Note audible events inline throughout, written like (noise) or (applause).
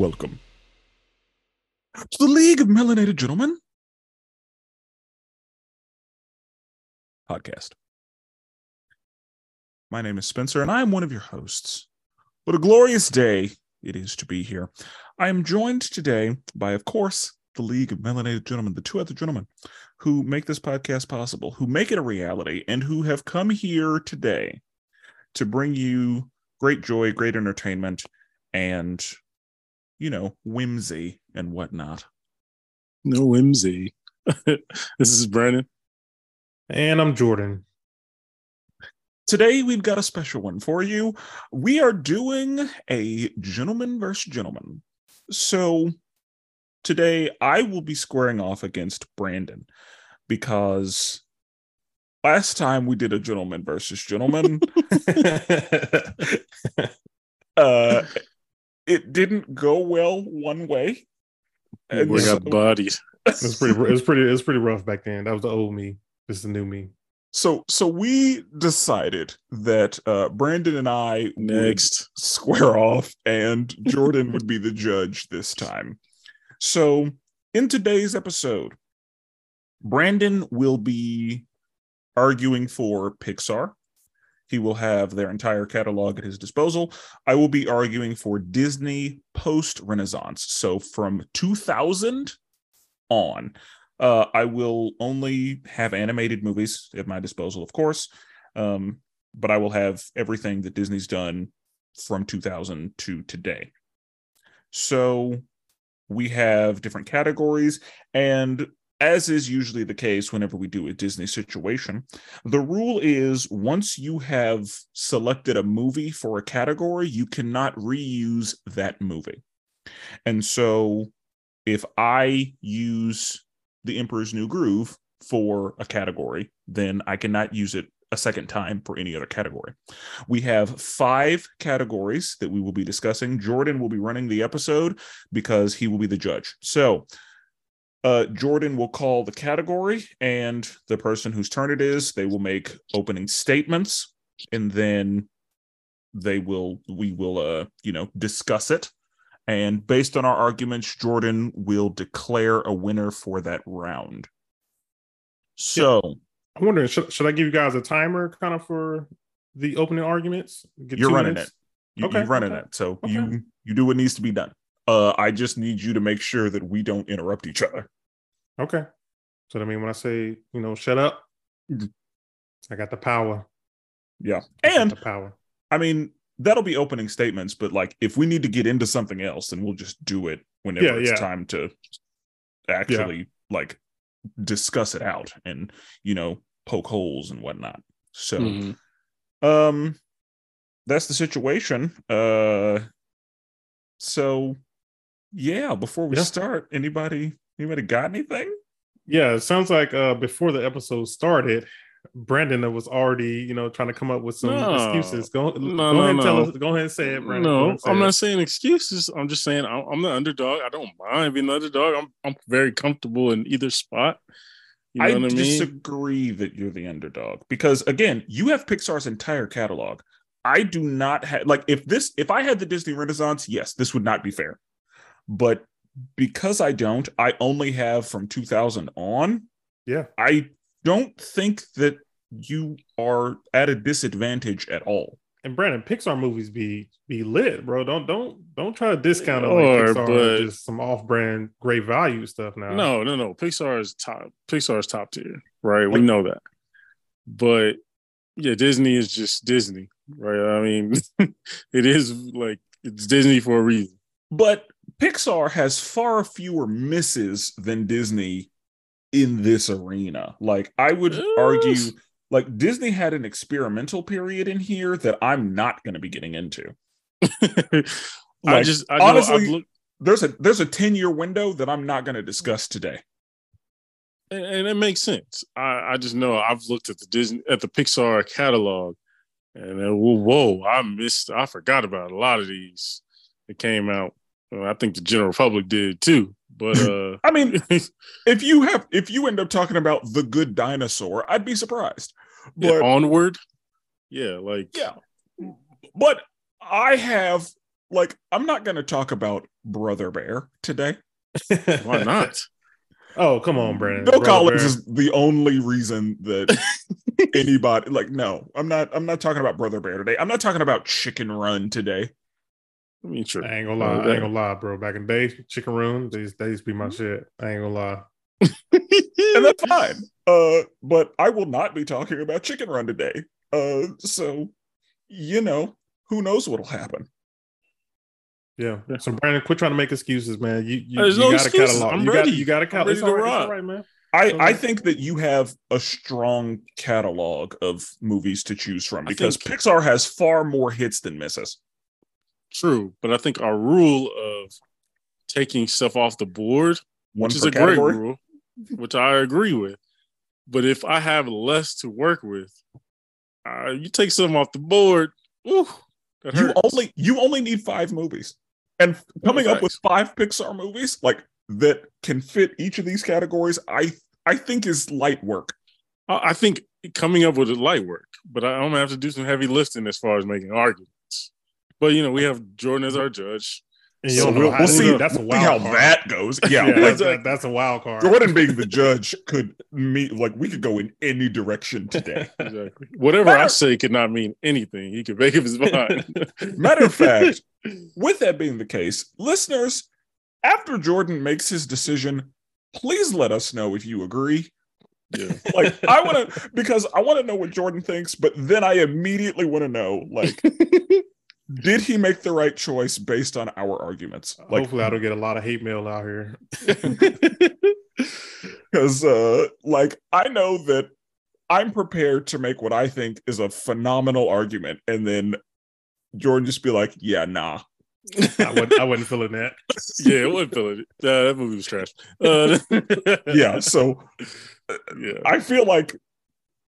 welcome to the League of Melanated Gentlemen podcast. My name is Spencer, and I am one of your hosts. What a glorious day it is to be here. I am joined today by, of course, the League of Melanated Gentlemen, the two other gentlemen who make this podcast possible, who make it a reality, and who have come here today to bring you great joy, great entertainment, and, you know, whimsy and whatnot. No whimsy. (laughs) this is Brandon. And I'm Jordan. Today, we've got a special one for you. We are doing a gentleman versus gentleman. So, today I will be squaring off against Brandon because last time we did a gentleman versus gentleman, (laughs) uh, it didn't go well one way. And we got so, bodies. (laughs) It was pretty. It was pretty. It was pretty rough back then. That was the old me. This is the new me. So, so we decided that uh, Brandon and I next square off, and Jordan would be the judge this time. So, in today's episode, Brandon will be arguing for Pixar. He will have their entire catalog at his disposal. I will be arguing for Disney post Renaissance. So from 2000 on, uh, I will only have animated movies at my disposal, of course, um, but I will have everything that Disney's done from 2000 to today. So we have different categories, and as is usually the case whenever we do a Disney situation, the rule is once you have selected a movie for a category, you cannot reuse that movie. And so if I use The Emperor's New Groove for a category, then I cannot use it a second time for any other category. We have five categories that we will be discussing. Jordan will be running the episode because he will be the judge. So, uh, Jordan will call the category, and the person whose turn it is, they will make opening statements, and then they will we will uh you know discuss it, and based on our arguments, Jordan will declare a winner for that round. So, yeah. I'm wondering, should, should I give you guys a timer kind of for the opening arguments? Get you're running minutes? it. You, okay, you're running okay. it, so okay. you you do what needs to be done. Uh, I just need you to make sure that we don't interrupt each other. Okay. So I mean, when I say you know, shut up, I got the power. Yeah, and the power. I mean, that'll be opening statements, but like if we need to get into something else, then we'll just do it whenever yeah, it's yeah. time to actually yeah. like discuss it out and you know poke holes and whatnot. So, mm-hmm. um, that's the situation. Uh, so yeah, before we yeah. start, anybody anybody got anything? Yeah, it sounds like uh before the episode started, Brandon was already, you know, trying to come up with some no. excuses. Go, no, go no, ahead and no. tell us. Go ahead and say it, Brandon. No, I'm not saying excuses. I'm just saying I'm, I'm, the underdog. I don't mind being the underdog. I'm I'm very comfortable in either spot. You know I, I mean? disagree that you're the underdog because again, you have Pixar's entire catalog. I do not have like if this if I had the Disney Renaissance, yes, this would not be fair. But because I don't, I only have from 2000 on. Yeah. I don't think that you are at a disadvantage at all. And Brandon, Pixar movies be be lit, bro. Don't don't don't try to discount it like Pixar but, just some off-brand great value stuff now. No, no, no. Pixar is top. Pixar is top tier, right? Like, we know that. But yeah, Disney is just Disney, right? I mean, (laughs) it is like it's Disney for a reason. But Pixar has far fewer misses than Disney in this arena. Like I would argue like Disney had an experimental period in here that I'm not going to be getting into. (laughs) like, I just I honestly looked... there's a there's a 10 year window that I'm not going to discuss today. And, and, it makes sense. I, I just know I've looked at the Disney at the Pixar catalog and then, whoa, whoa, I missed I forgot about a lot of these that came out I think the general public did too. But (laughs) uh I mean, (laughs) if you have if you end up talking about the good dinosaur, I'd be surprised. But yeah, onward, yeah, like yeah. But I have like I'm not going to talk about Brother Bear today. (laughs) Why not? Oh, come on, Brandon. Phil Brother Collins Bear. is the only reason that anybody like no, I'm not I'm not talking about Brother Bear today. I'm not talking about Chicken Run today. I mean, sure. I ain't gonna lie, I ain't gonna lie, bro. Back in the day, Chicken Run, these days be my mm-hmm. shit. I ain't gonna lie. (laughs) and that's fine. Uh, but I will not be talking about Chicken Run today. Uh, so you know, who knows what'll happen. Yeah. So Brandon, quit trying to make excuses, man. You you, you no got a catalog. I'm you ready. Got, you got a catalog. It's all right, right, man. I, I think that you have a strong catalog of movies to choose from because think, Pixar has far more hits than misses. True, but I think our rule of taking stuff off the board, One which is a category. great rule, which I agree with. But if I have less to work with, uh, you take something off the board. Ooh, you only you only need five movies, and coming up with five Pixar movies like that can fit each of these categories, I I think is light work. I think coming up with a light work, but I'm gonna have to do some heavy lifting as far as making arguments. But you know, we have Jordan as our judge. So we'll, we'll see. That's a wild see how card. that goes. (laughs) Yeah, yeah like, that, that's a wild card. Jordan being the (laughs) judge could mean like we could go in any direction (laughs) today. Exactly. Whatever Matter, I say could not mean anything. He could make up his mind. Matter of fact, with that being the case, listeners, after Jordan makes his decision, please let us know if you agree. Yeah. like I want to because I want to know what Jordan thinks, but then I immediately want to know like did he make the right choice based on our arguments? Like, Hopefully, I don't get a lot of hate mail out here. (laughs) Because, uh, like, I know that I'm prepared to make what I think is a phenomenal argument, and then Jordan just be like, "Yeah, nah." I, wouldn't, I wasn't feeling that. (laughs) yeah, I wasn't feeling it. Uh, that movie was trash. Uh, (laughs) yeah, so uh, yeah. I feel like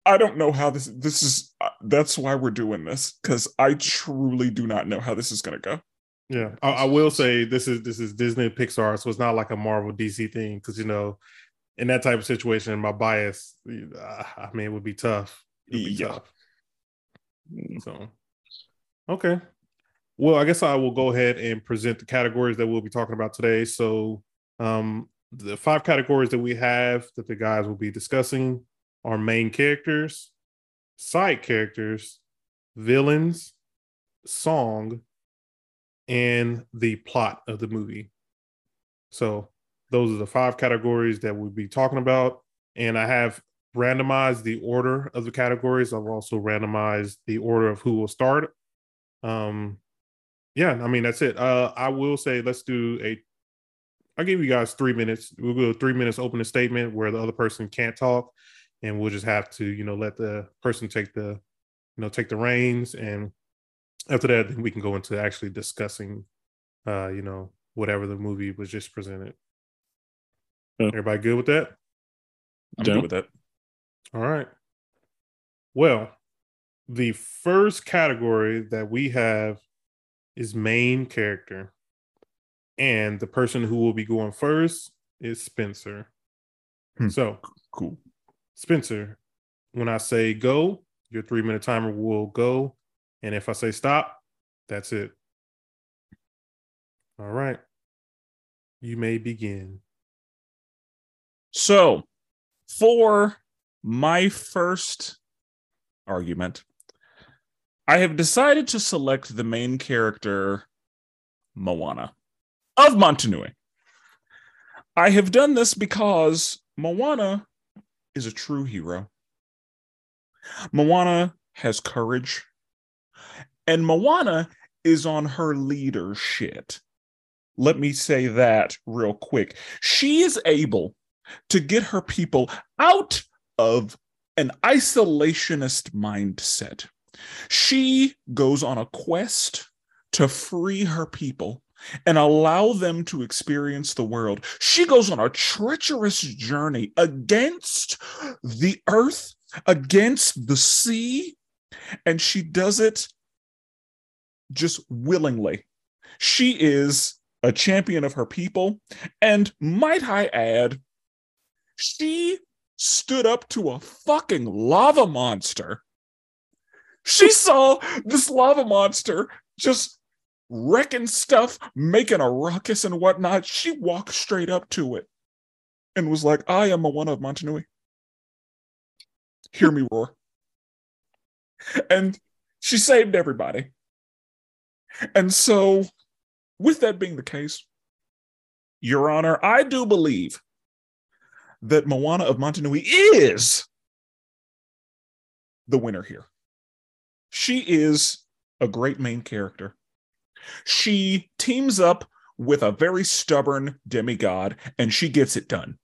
I don't know how this this is uh, that's why we're doing this because I truly do not know how this is going to go. Yeah, I, I, will say this is this is Disney Pixar, so it's not like a Marvel DC thing because you know, in that type of situation, my bias, uh, I mean, it would be tough. Would be yeah. Tough. So, okay. Well, I guess I will go ahead and present the categories that we'll be talking about today. So, um, the five categories that we have that the guys will be discussing are main characters, side characters, villains, song, and the plot of the movie. So those are the five categories that we'll be talking about. And I have randomized the order of the categories. I've also randomized the order of who will start. Um, yeah, I mean that's it. Uh, I will say let's do a. I'll give you guys three minutes. We'll go three minutes open a statement where the other person can't talk, and we'll just have to you know let the person take the you know take the reins. And after that then we can go into actually discussing uh you know whatever the movie was just presented. Yeah. everybody good with that? I'm good with that. All right. Well the first category that we have is main character. And the person who will be going first is spencer. Hmm. so cool Spencer, when I say go, your three minute timer will go. And if I say stop, that's it. All right. You may begin. So, for my first argument, I have decided to select the main character, Moana, of Motunui. I have done this because Moana is a true hero. Moana has courage, and Moana is on her leader shit. Let me say that real quick. She is able to get her people out of an isolationist mindset. She goes on a quest to free her people and allow them to experience the world. She goes on a treacherous journey against the earth, against the sea, and she does it just willingly. She is a champion of her people, and might I add, she stood up to a fucking lava monster. She saw this lava monster just wrecking stuff, making a ruckus and whatnot. She walked straight up to it and was like, I am Moana of Motunui. Hear me roar. And she saved everybody. And so, with that being the case, Your Honor, I do believe that Moana of Motunui is the winner here. She is a great main character. She teams up with a very stubborn demigod and she gets it done.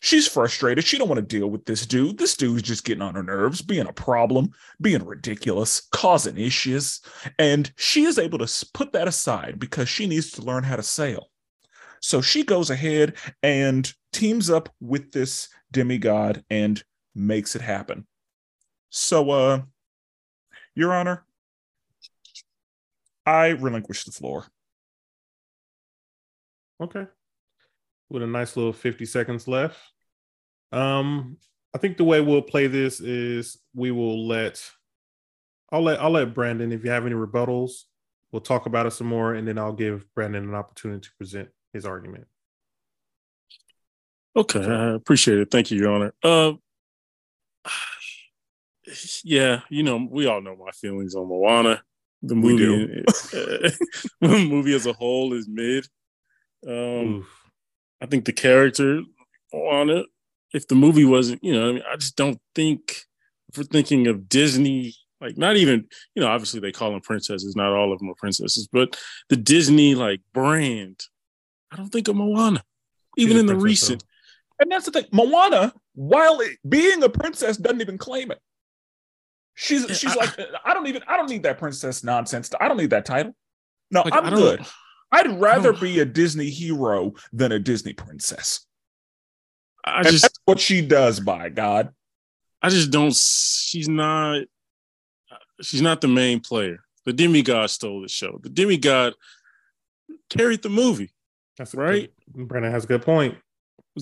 She's frustrated. She don't want to deal with this dude. This dude's just getting on her nerves, being a problem, being ridiculous, causing issues. And she is able to put that aside because she needs to learn how to sail. So she goes ahead and teams up with this demigod and makes it happen. So uh your honor, I relinquish the floor. Okay. With a nice little 50 seconds left. Um, I think the way we'll play this is we will let I'll let I'll let Brandon, if you have any rebuttals, we'll talk about it some more, and then I'll give Brandon an opportunity to present his argument. Okay, I appreciate it. Thank you, Your Honor. Uh, (sighs) yeah, you know, we all know my feelings on Moana. The movie, (laughs) the movie as a whole is mid. Um, I think the character on it, if the movie wasn't, you know, I mean, I just don't think if we're thinking of Disney, like not even, you know, obviously they call them princesses, not all of them are princesses, but the Disney like brand, I don't think of Moana, even in the recent. Though. And that's the thing, Moana, while it, being a princess, doesn't even claim it. She's she's I, like, I don't even I don't need that princess nonsense. I don't need that title. No, like, I'm good. I'd rather be a Disney hero than a Disney princess. I and just that's what she does. By God, I just don't. She's not. She's not the main player. The demigod stole the show. The demigod carried the movie. That's right. Good, Brandon has a good point.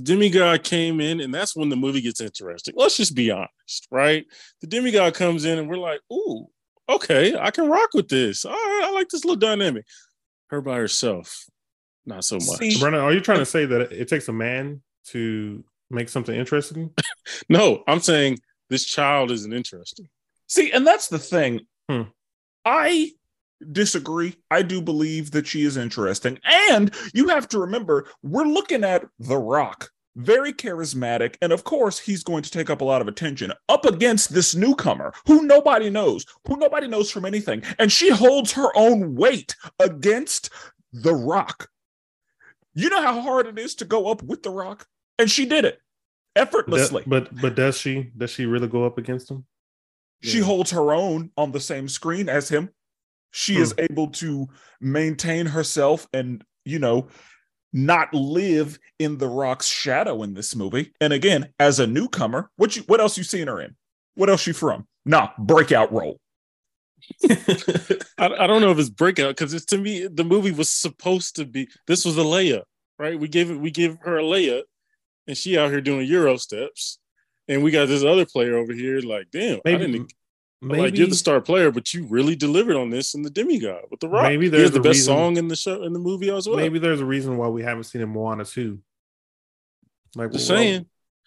Demigod came in, and that's when the movie gets interesting. Let's just be honest, right? The demigod comes in, and we're like, "Ooh, okay, I can rock with this. All right, I like this little dynamic." Her by herself, not so much. See, Brandon, are you trying to (laughs) say that it takes a man to make something interesting? (laughs) no, I'm saying this child isn't interesting. See, and that's the thing. Hmm. I disagree. I do believe that she is interesting. And you have to remember, we're looking at The Rock, very charismatic. And of course, he's going to take up a lot of attention up against this newcomer who nobody knows, who nobody knows from anything. And she holds her own weight against The Rock. You know how hard it is to go up with The Rock? And she did it effortlessly. but but does she does she really go up against him? She yeah. holds her own on the same screen as him she hmm. is able to maintain herself and you know not live in the rock's shadow in this movie. And again as a newcomer what you what else you seen her in? What else she from? Nah breakout role. (laughs) I, I, don't know if it's breakout because it's to me the movie was supposed to be this was a Leia right? We gave it we give her a Leia and she out here doing euro steps and we got this other player over here like damn maybe, I didn't Maybe, like you're the star player, but you really delivered on this in the demigod with the rock. Maybe there's the best reason, song in the show in the movie as well. Maybe there's a reason why we haven't seen in Moana 2. Like just well, saying.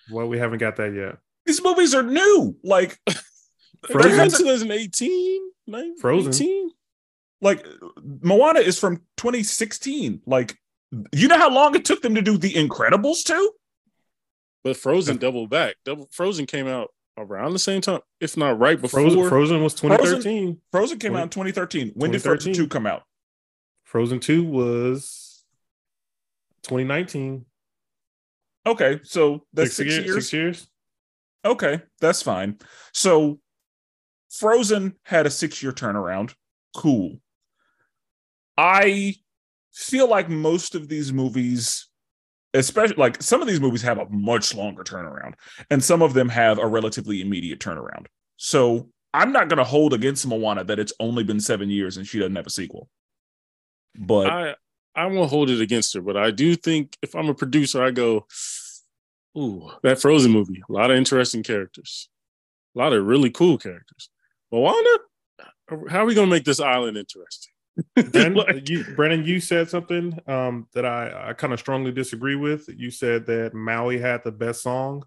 Why we haven't got that yet. These movies are new. Like (laughs) Frozen 2018, 19? Frozen. Like Moana is from 2016. Like you know how long it took them to do The Incredibles too? But Frozen double back. Double Frozen came out around the same time, if not right before. Frozen, Frozen was 2013. Frozen, Frozen came 20, out in 2013. When 2013. did Frozen 2 come out? Frozen 2 was 2019. Okay, so that's six, six years, years. Six years. Okay, that's fine. So Frozen had a six year turnaround. Cool. I feel like most of these movies especially like some of these movies have a much longer turnaround and some of them have a relatively immediate turnaround. So i'm not going to hold against moana that it's only been seven years and she doesn't have a sequel. But i i won't hold it against her but i do think if i'm a producer i go ooh that frozen movie a lot of interesting characters a lot of really cool characters. Moana? How are we going to make this island interesting (laughs) Brandon, you, Brandon, you said something um, that I, I kind of strongly disagree with. You said that Maui had the best song,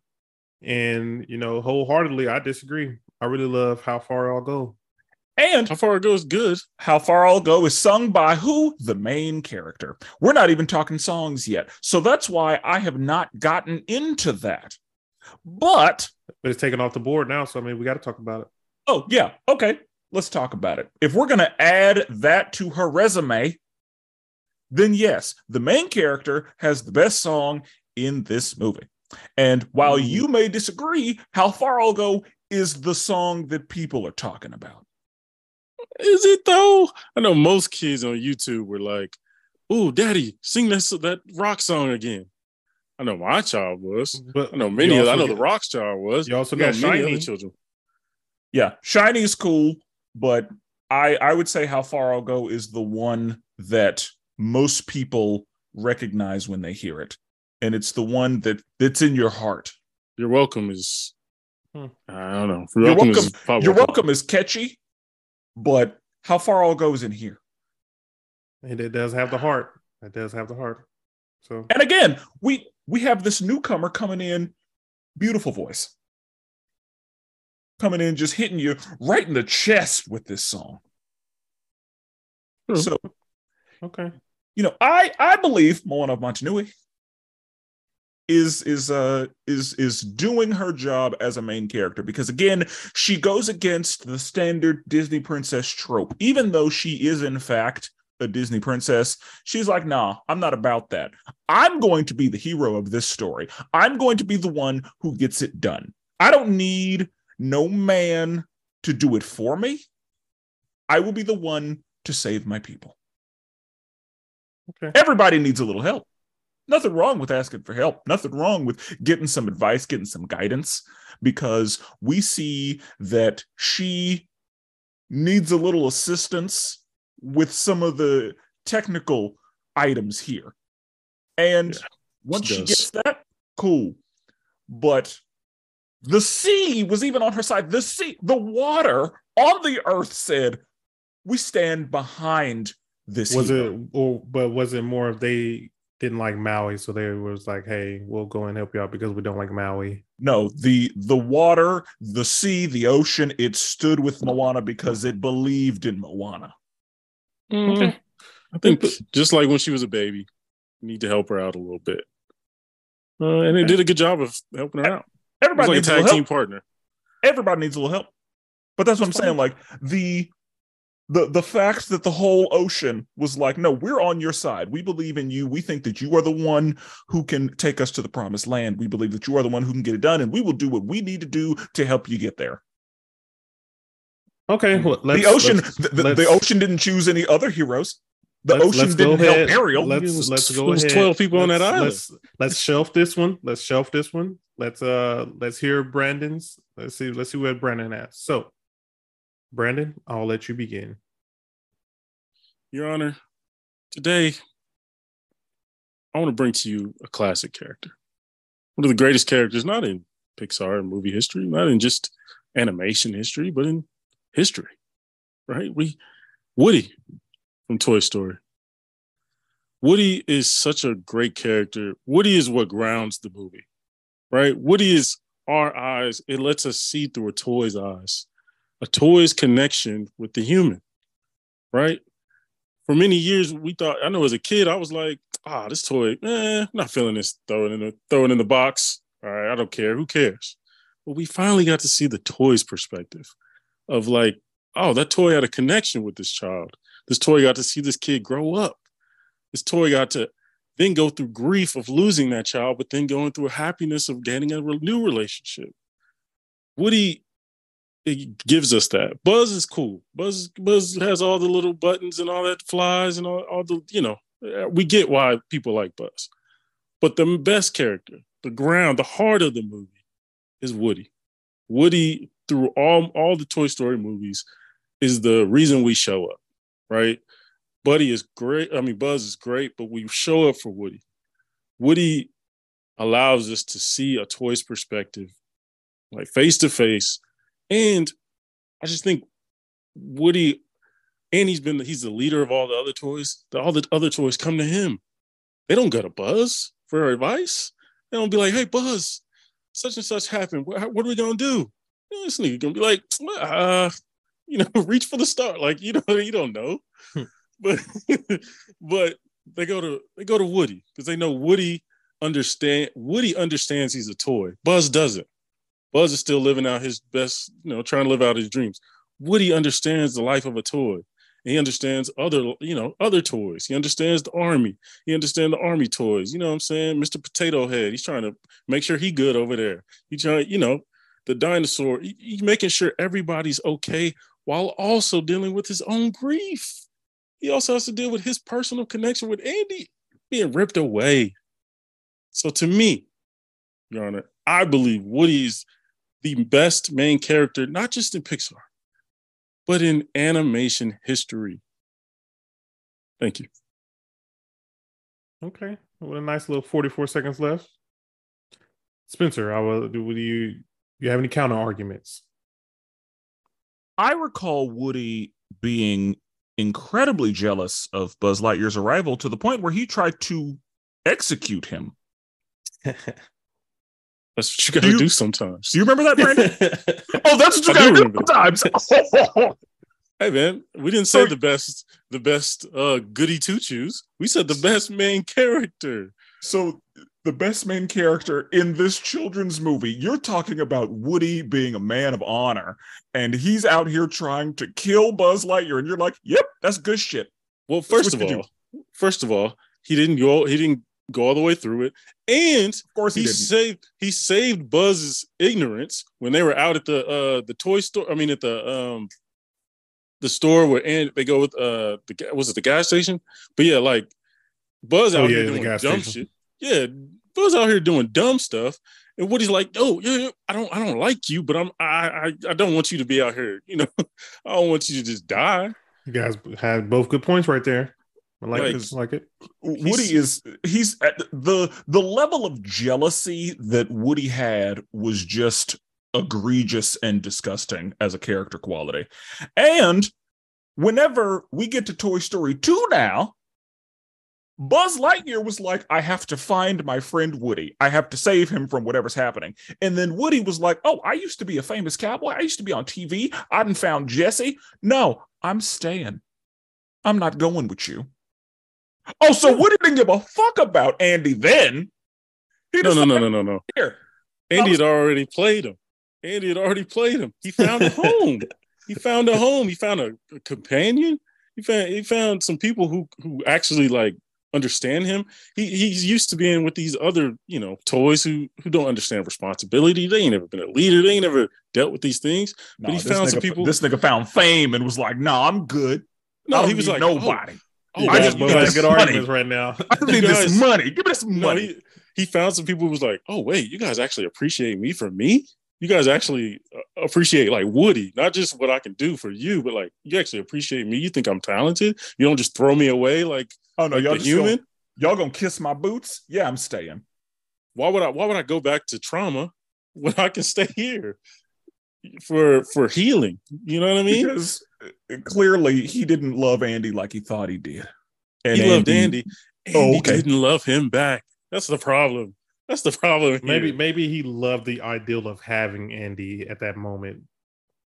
and you know, wholeheartedly, I disagree. I really love "How Far I'll Go." And How far it goes, good. How Far I'll Go is sung by who? The main character. We're not even talking songs yet. So that's why I have not gotten into that. But, But it's taken off the board now, so I mean, we got to talk about it. oh, yeah, okay, let's talk about it. If we're going to add that to her resume, then yes, the main character has the best song in this movie. And while Mm. you may disagree, How Far I'll Go is the song that people are talking about. Is it though? I know most kids on YouTube were like, "Oh, daddy, sing that that rock song again." I know my child was. But I know many. Of, I know get- the rock child was. You also I know many Shiny. other children. yeah shiny is cool but i i would say how far i'll go is the one that most people recognize when they hear it and it's the one that that's in your heart You're welcome is. Hmm. I don't know. You're welcome- is probably your welcome is catchy but how far i'll go is in here And it does have the heart. It does have the heart. So and again we we have this newcomer coming in beautiful voice coming in just hitting you right in the chest with this song. True. so okay. you know, I I believe Moana of Motunui is is uh is is doing her job as a main character because again she goes against the standard Disney princess trope. Even though she is in fact a Disney princess she's like nah I'm not about that. I'm going to be the hero of this story. I'm going to be the one who gets it done. I don't need no man to do it for me I will be the one to save my people Okay. Everybody needs a little help. Nothing wrong with asking for help. Nothing wrong with getting some advice, getting some guidance, because we see that she needs a little assistance with some of the technical items here. And Yeah, once she she gets that, cool. But the sea was even on her side. The sea, the water on the earth said, We stand behind this. Was hero." it or but was it more if they didn't like Maui, so they was like, hey, we'll go and help you out because we don't like Maui. No, the the water, the sea, the ocean, it stood with Moana because it believed in Moana. Mhm. I think just like when she was a baby, you need to help her out a little bit. Uh, and it did a good job of helping her out. It was Everybody like needs a little tag help. team partner. Everybody needs a little help. But that's what I'm That's saying. Like the the the fact that the whole ocean was like, no, we're on your side. We believe in you. We think that you are the one who can take us to the promised land. We believe that you are the one who can get it done, and we will do what we need to do to help you get there. Okay, well, let's, the ocean, let's- the, the- the let's- ocean didn't choose any other heroes. The Let's- ocean let's didn't help ahead. Ariel. Let's was- let's go was ahead. 12 people on that island. Let's let's shelf this one. Let's shelf this one. Let's uh let's hear Brandon's. Let's see. Let's see what Brandon has. So, Brandon, I'll let you begin. Your Honor, today I want to bring to you a classic character. One of the greatest characters, not in Pixar movie history, not in just animation history, but in history. Right? We Woody from Toy Story. Woody is such a great character. Woody is what grounds the movie. Right? Woody is our eyes. It lets us see through a toy's eyes. A toy's connection with the human. Right? for many years we thought I know as a kid I was like, ah, this toy, eh, not feeling this. Throw it in the throw it in the box. All right, I don't care. Who cares? But we finally got to see the toy's perspective of like, oh, that toy had a connection with this child. This toy got to see this kid grow up. This toy got to then go through grief of losing that child, but then going through a happiness of getting a re- new relationship. Woody it gives us that. Buzz is cool. Buzz Buzz has all the little buttons and all that flies and all, all the, you know, uh, we get why people like Buzz. But the best character, the ground, the heart of the movie is Woody. Woody, through all all the Toy Story movies, is the reason we show up, right? Buddy is great. I mean, Buzz is great, but we show up for Woody. Woody allows us to see a toy's perspective, like face to face. And I just think Woody and he's been he's the leader of all the other toys. The, all the other toys come to him. They don't go to Buzz for advice. They don't be like, "Hey, Buzz, such and such happened. What, what are we gonna do?" You know, this nigga gonna be like, uh, you know, (laughs) reach for the star. Like you know, (laughs) you don't know, hmm. (laughs) but but they go to they go to Woody because they know Woody understand Woody understands he's a toy. Buzz doesn't. Buzz is still living out his best, you know, trying to live out his dreams. Woody understands the life of a toy. He understands other, you know, other toys. He understands the army. He understands the army toys. You know what I'm saying? Mr. Potato Head. He's trying to make sure he good over there. He's trying, you know, the dinosaur. He's making sure everybody's okay while also dealing with his own grief. He also has to deal with his personal connection with Andy being ripped away. So to me, Your Honor, I believe Woody's the best main character, not just in Pixar, but in animation history. Thank you. Okay. Well, a nice little 44 seconds left. Spencer, I will do with you you have any counter arguments? I recall Woody being incredibly jealous of Buzz Lightyear's arrival to the point where he tried to execute him. (laughs) That's what you gotta do, do sometimes. Do you remember that, Brandon? (laughs) oh, that's what you gotta do sometimes. (laughs) hey man, we didn't say the best, the best uh goody two shoes. We said the best main character. So the best main character in this children's movie. You're talking about Woody being a man of honor, and he's out here trying to kill Buzz Lightyear, and you're like, "Yep, that's good shit." Well, first of all, do. first of all, he didn't go. He didn't go all the way through it. And of course he, he saved he saved Buzz's ignorance when they were out at the uh the toy store. I mean at the um the store where and they go with uh the was it the gas station? But yeah, like Buzz oh, out yeah, here doing dumb station. shit. Yeah, Buzz out here doing dumb stuff. And Woody's like, oh yeah, I don't I don't like you, but I'm I I, I don't want you to be out here. You know, (laughs) I don't want you to just die. You guys had both good points right there. I like, like, it. like it. Woody is he's at the the level of jealousy that Woody had was just egregious and disgusting as a character quality. And whenever we get to Toy Story 2 now, Buzz Lightyear was like, I have to find my friend Woody. I have to save him from whatever's happening. And then Woody was like, Oh, I used to be a famous cowboy. I used to be on TV. I didn't found Jesse. No, I'm staying. I'm not going with you. Oh, so Woody didn't give a fuck about Andy then. He no, no, no, no, no, no. Here. Andy was- had already played him. Andy had already played him. He found a home. he found a home. He found a, a, companion. He found he found some people who who actually like understand him. He he's used to being with these other, you know, toys who who don't understand responsibility. They ain't never been a leader. They ain't never dealt with these things. No, but he found nigga, some people. This nigga found fame and was like, "No, nah, I'm good." No, he was like, nobody. Oh, Oh, I just need good arguments right now. (laughs) I need guys, this money. Give me this money. No, he, he, found some people who was like, "Oh wait, you guys actually appreciate me for me. You guys actually uh, appreciate like Woody, not just what I can do for you, but like you actually appreciate me. You think I'm talented. You don't just throw me away like oh no, like y'all human. Gonna, y'all gonna kiss my boots? Yeah, I'm staying. Why would I? Why would I go back to trauma (laughs) when I can stay here for for healing? You know what I mean? Because uh, clearly he didn't love Andy like he thought he did. And he Andy, loved Andy. Andy oh, okay. didn't love him back. That's the problem. That's the problem. Here. Maybe maybe he loved the ideal of having Andy at that moment.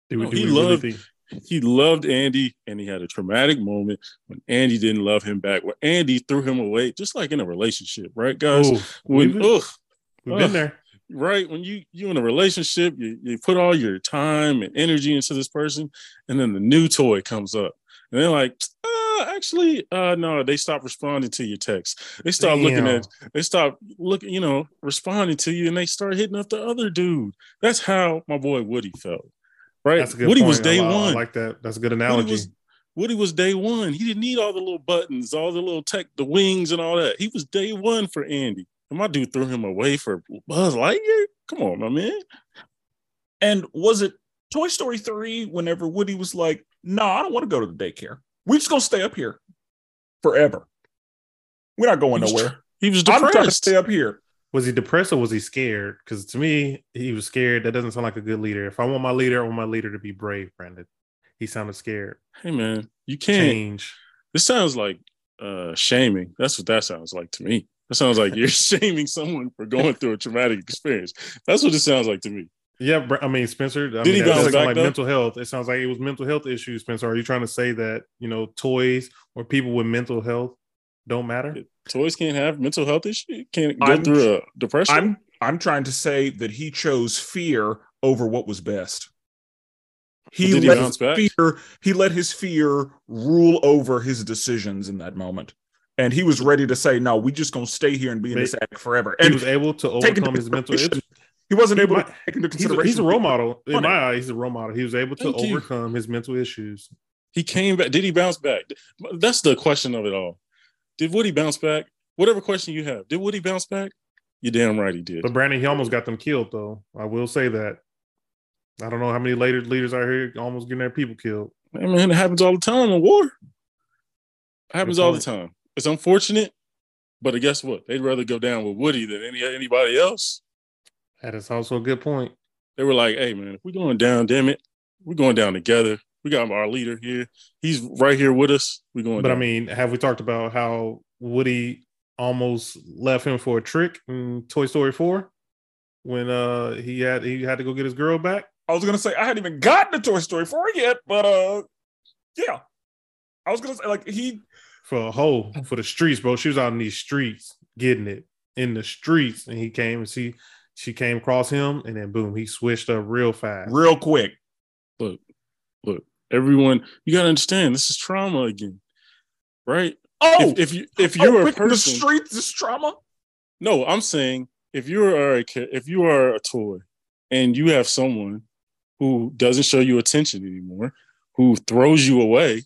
Do we, no, do he loved really he loved Andy, and he had a traumatic moment when Andy didn't love him back. Where Andy threw him away, just like in a relationship, right, guys? Ooh, when we've, ugh, we've been there right when you you in a relationship you, you put all your time and energy into this person and then the new toy comes up and they're like uh, actually uh no they stop responding to your text they start Damn. looking at they stop looking you know responding to you and they start hitting up the other dude that's how my boy woody felt right woody point. was day I, one I like that that's a good analogy woody was, woody was day one he didn't need all the little buttons all the little tech the wings and all that he was day one for andy and my dude threw him away for Buzz Lightyear. Come on, my man. And was it Toy Story 3 whenever Woody was like, no, nah, I don't want to go to the daycare. We're just gonna stay up here forever. We're not going he nowhere. he was depressed. I'm trying to stay up here. Was he depressed or was he scared? Because to me, he was scared. That doesn't sound like a good leader. If I want my leader, I want my leader to be brave, Brandon. he sounded scared. Hey man, you can't. Change. This sounds like uh shaming. That's what that sounds like to me. That sounds like you're (laughs) shaming someone for going through a traumatic experience. That's what it sounds like to me. Yeah, I mean Spencer. I Did mean, he bounce back, like mental health? It sounds like it was mental health issues. Spencer, are you trying to say that you know toys or people with mental health don't matter? Toys can't have mental health issues. Can't go I'm- through a depression. I'm I'm trying to say that he chose fear over what was best. He Did he let his back? fear he let his fear rule over his decisions in that moment. And he was ready to say, no, we just gonna stay here and be in this act forever. He was able to overcome his mental issues. he wasn't he able might- to take into He's a, he's a role model in my eyes. He's a role model. He was able to Thank you. overcome his mental issues. he came back. Did he bounce back? That's the question of it all. Did Woody bounce back? Whatever question you have, did Woody bounce back? You're damn right he did. But Brandon, he almost got them killed, though. I will say that. I don't know how many later leaders out here almost getting their people killed. I mean, it happens all the time in war. It happens all the time. It's unfortunate, but guess what? They'd rather go down with Woody than any anybody else. That is also a good point. They were like, "Hey, man, if we're going down, damn it, we're going down together. We got our leader here. He's right here with us. We're going." But I mean, have we talked about how Woody almost left him for a trick in Toy Story 4 when uh he had he had to go get his girl back? I was gonna say I hadn't even gotten to Toy Story 4 yet, but uh yeah. I was gonna say like he for a hoe for the streets, bro. She was out in these streets getting it in the streets, and he came and she she came across him, and then boom, he switched up real fast. real quick. look, everyone, you got to understand this is trauma again, right? Oh, if, if you if oh, you're a quick in the person, streets is trauma. no, I'm saying if you are a if you are a toy and you have someone who doesn't show you attention anymore, who throws you away,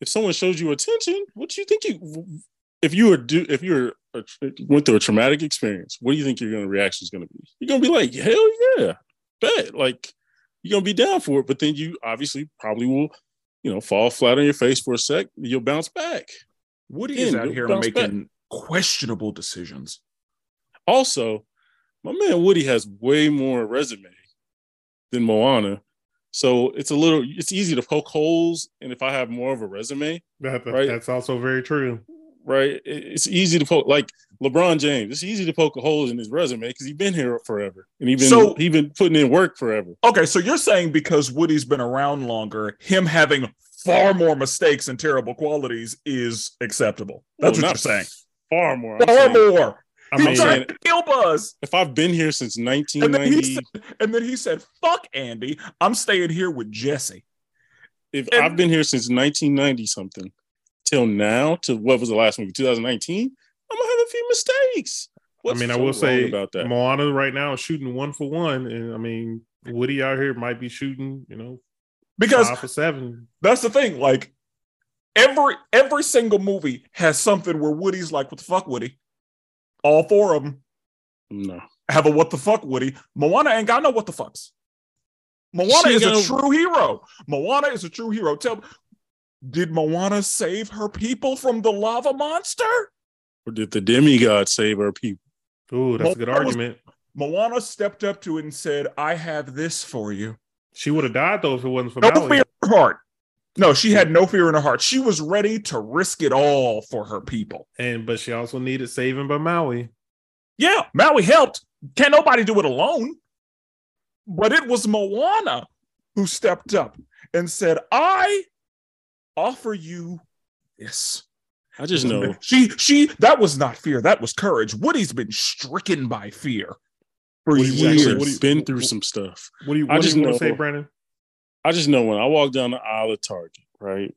if someone shows you attention, what do you think you? If you were do if you're a, went through a traumatic experience, what do you think your reaction is gonna be? You're gonna be like, hell yeah, bet, like you're gonna be down for it, but then you obviously probably will, you know, fall flat on your face for a sec. You'll bounce back. Woody Again, is out here bounce making questionable decisions. Also, my man Woody has way more resume than Moana. So it's a little it's easy to poke holes. And if I have more of a resume, That- that- Right. That's also very true. Right? It's easy to poke like LeBron James. It's easy to poke a hole in his resume because he's been here forever. And he been So- he been putting in work forever. Okay, so you're saying because Woody's been around longer, him having far more mistakes and terrible qualities is acceptable. That's Well, what you're saying. Far more. I'm Far saying, more. I he mean, tried to kill Buzz. if I've been here since And then, he 1990, said, and then he said, fuck Andy. I'm staying here with Jesse. if and- I've been here since 1990 something till now to what was the last movie 2019, I'm gonna have a few mistakes. What's I mean, I will say about that. Moana right now is shooting one for one, and I mean Woody out here might be shooting, you know, Because five for seven. that's the thing. Like every every single movie has something where Woody's like, what the fuck, Woody? All four of them no, have a what the fuck, Woody. Moana ain't got no what the fucks. Moana She is a ain't got true hero. Moana is a true hero. Tell me, did Moana save her people from the lava monster? or did the demigod save her people? Ooh, that's a good Moana argument. Moana stepped up to it and said, I have this for you. She would have died though if it wasn't for No fear in her heart. No, she had no fear in her heart. She was ready to risk it all for her people. And but she also needed saving by Maui. Yeah, Maui helped. Can't nobody do it alone. But it was Moana who stepped up and said, I offer you this. I just know (laughs) She she that was not fear, that was courage. Woody's been stricken by fear for Woody's years. actually What do been through some stuff. What do you I what do just you want to know- say, Brandon? I just know when I walk down the aisle of Target, right,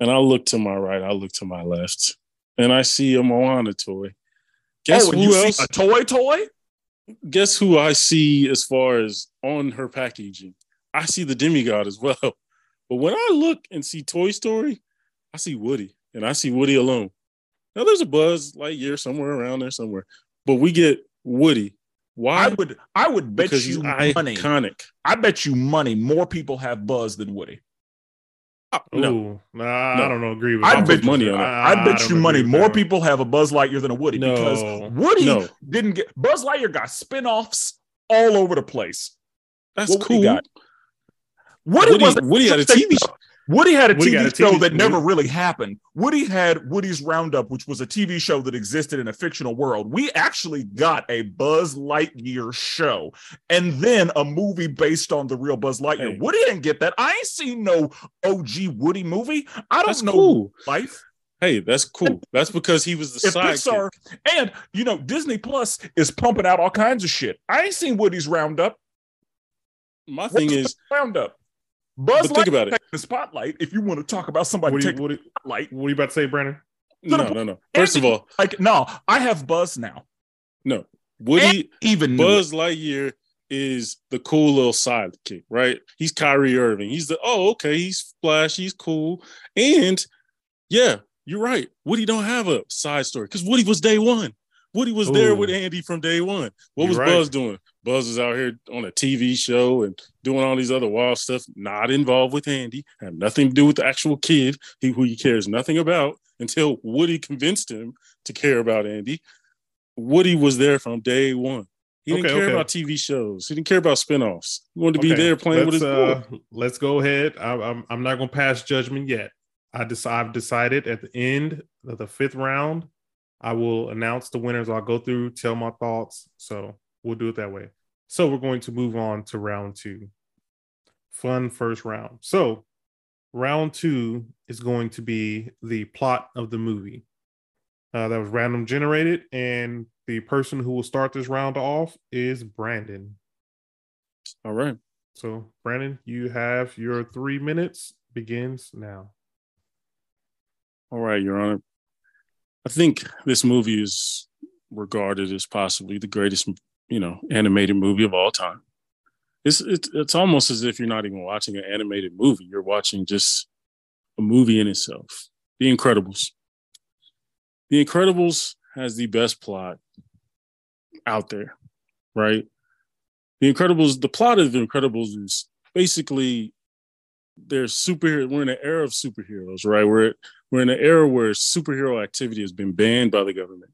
and I look to my right, I look to my left, and I see a Moana toy. Guess oh, who you else? see a toy toy? guess who I see as far as on her packaging? I see the demigod as well. But when I look and see Toy Story, I see Woody and I see Woody alone. Now there's a Buzz Lightyear somewhere around there somewhere, but we get Woody. Why? I would I would bet because you he's money. iconic. I bet you money more people have Buzz than Woody. Oh, no, Ooh, nah, No. I don't know. Agree with. I that. bet money on it. I, bet don't you money more that people have a Buzz Lightyear than a Woody No. because Woody No. didn't get Buzz Lightyear got spin-offs all over the place. that's What Woody cool. Woody, Woody, was Woody had a TV show. Woody had a Woody TV a show TV that never really happened. Woody had Woody's Roundup, which was a TV show that existed in a fictional world. We actually got a Buzz Lightyear show and then a movie based on the real Buzz Lightyear. Hey. Woody didn't get that. I ain't seen no OG Woody movie. I don't That's know cool. life. Hey, that's cool. That's because he was the If sidekick. And you know Disney Plus is pumping out all kinds of shit. I ain't seen Woody's Roundup. My thing What's is, Roundup. Buzz But think about it. the spotlight. If you want to talk about somebody What are you, taking what, are, the spotlight, what are you about to say, Brandon? no, the- no, no. First of all, like no, I have Buzz now. no. Woody Even Buzz Lightyear is the cool little sidekick, right? He's Kyrie Irving. He's the oh, okay, he's flash, he's cool. And yeah, you're right. Woody don't have a side story because Woody was day one. Woody was there with Andy from day one. What You're was right. Buzz doing? Buzz is out here on a TV show and doing all these other wild stuff, not involved with Andy, have nothing to do with the actual kid he, who he cares nothing about until Woody convinced him to care about Andy. Woody was there from day one. He didn't Okay, care okay. about TV shows. He didn't care about spinoffs. He wanted to be there playing with his let's, boy. uh, Let's go ahead. I, I'm I'm not going to pass judgment yet. I dec- I've decided at the end of the fifth round, I will announce the winners. I'll go through, tell my thoughts. So we'll do it that way. So we're going to move on to round two. Fun first round. So round two is going to be the plot of the movie. Uh, that was random generated, and the person who will start this round off is Brandon. All right. So, Brandon, you have your three minutes begins now. All right, Your Honor. I think this movie is regarded as possibly the greatest, you know, animated movie of all time. It's it's it's almost as if you're not even watching an animated movie. You're watching just a movie in itself. The Incredibles. The Incredibles has the best plot out there, right? The Incredibles, the plot of The Incredibles is basically they're super we're in an era of superheroes, right? We're we're in an era where superhero activity has been banned by the government,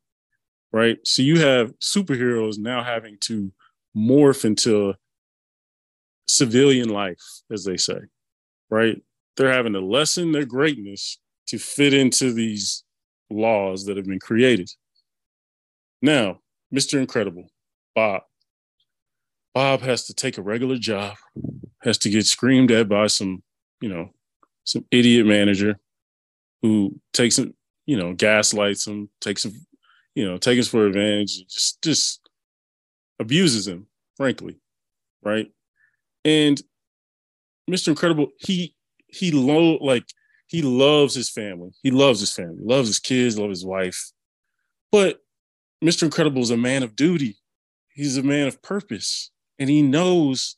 right? So you have superheroes now having to morph into civilian life, as they say, right? They're having to lessen their greatness to fit into these laws that have been created. Now, Mr. Incredible, Bob. Bob has to take a regular job, has to get screamed at by some, you know, some idiot manager who takes him, you know, gaslights him, takes him, you know, takes for advantage, just just abuses him, frankly, right? And Mr. Incredible, he he lo- like he loves his family. He loves his family, loves his kids, loves his wife. But Mr. Incredible is a man of duty. He's a man of purpose. And he knows,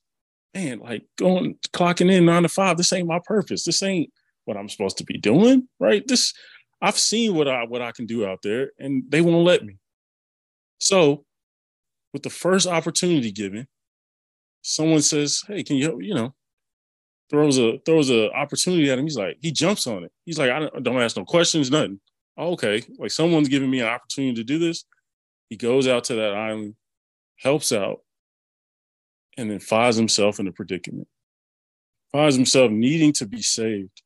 man, like going clocking in nine to five, this ain't my purpose. This ain't what I'm supposed to be doing. Right. This I've seen what I what I can do out there, and they won't let me. So with the first opportunity given, someone says, Hey, can you you know, throws a throws a opportunity at him. He's like, he jumps on it. He's like, I don't, don't ask no questions, nothing. Oh, okay, like someone's giving me an opportunity to do this. He goes out to that island, helps out, and then finds himself in a predicament. Finds himself needing to be saved.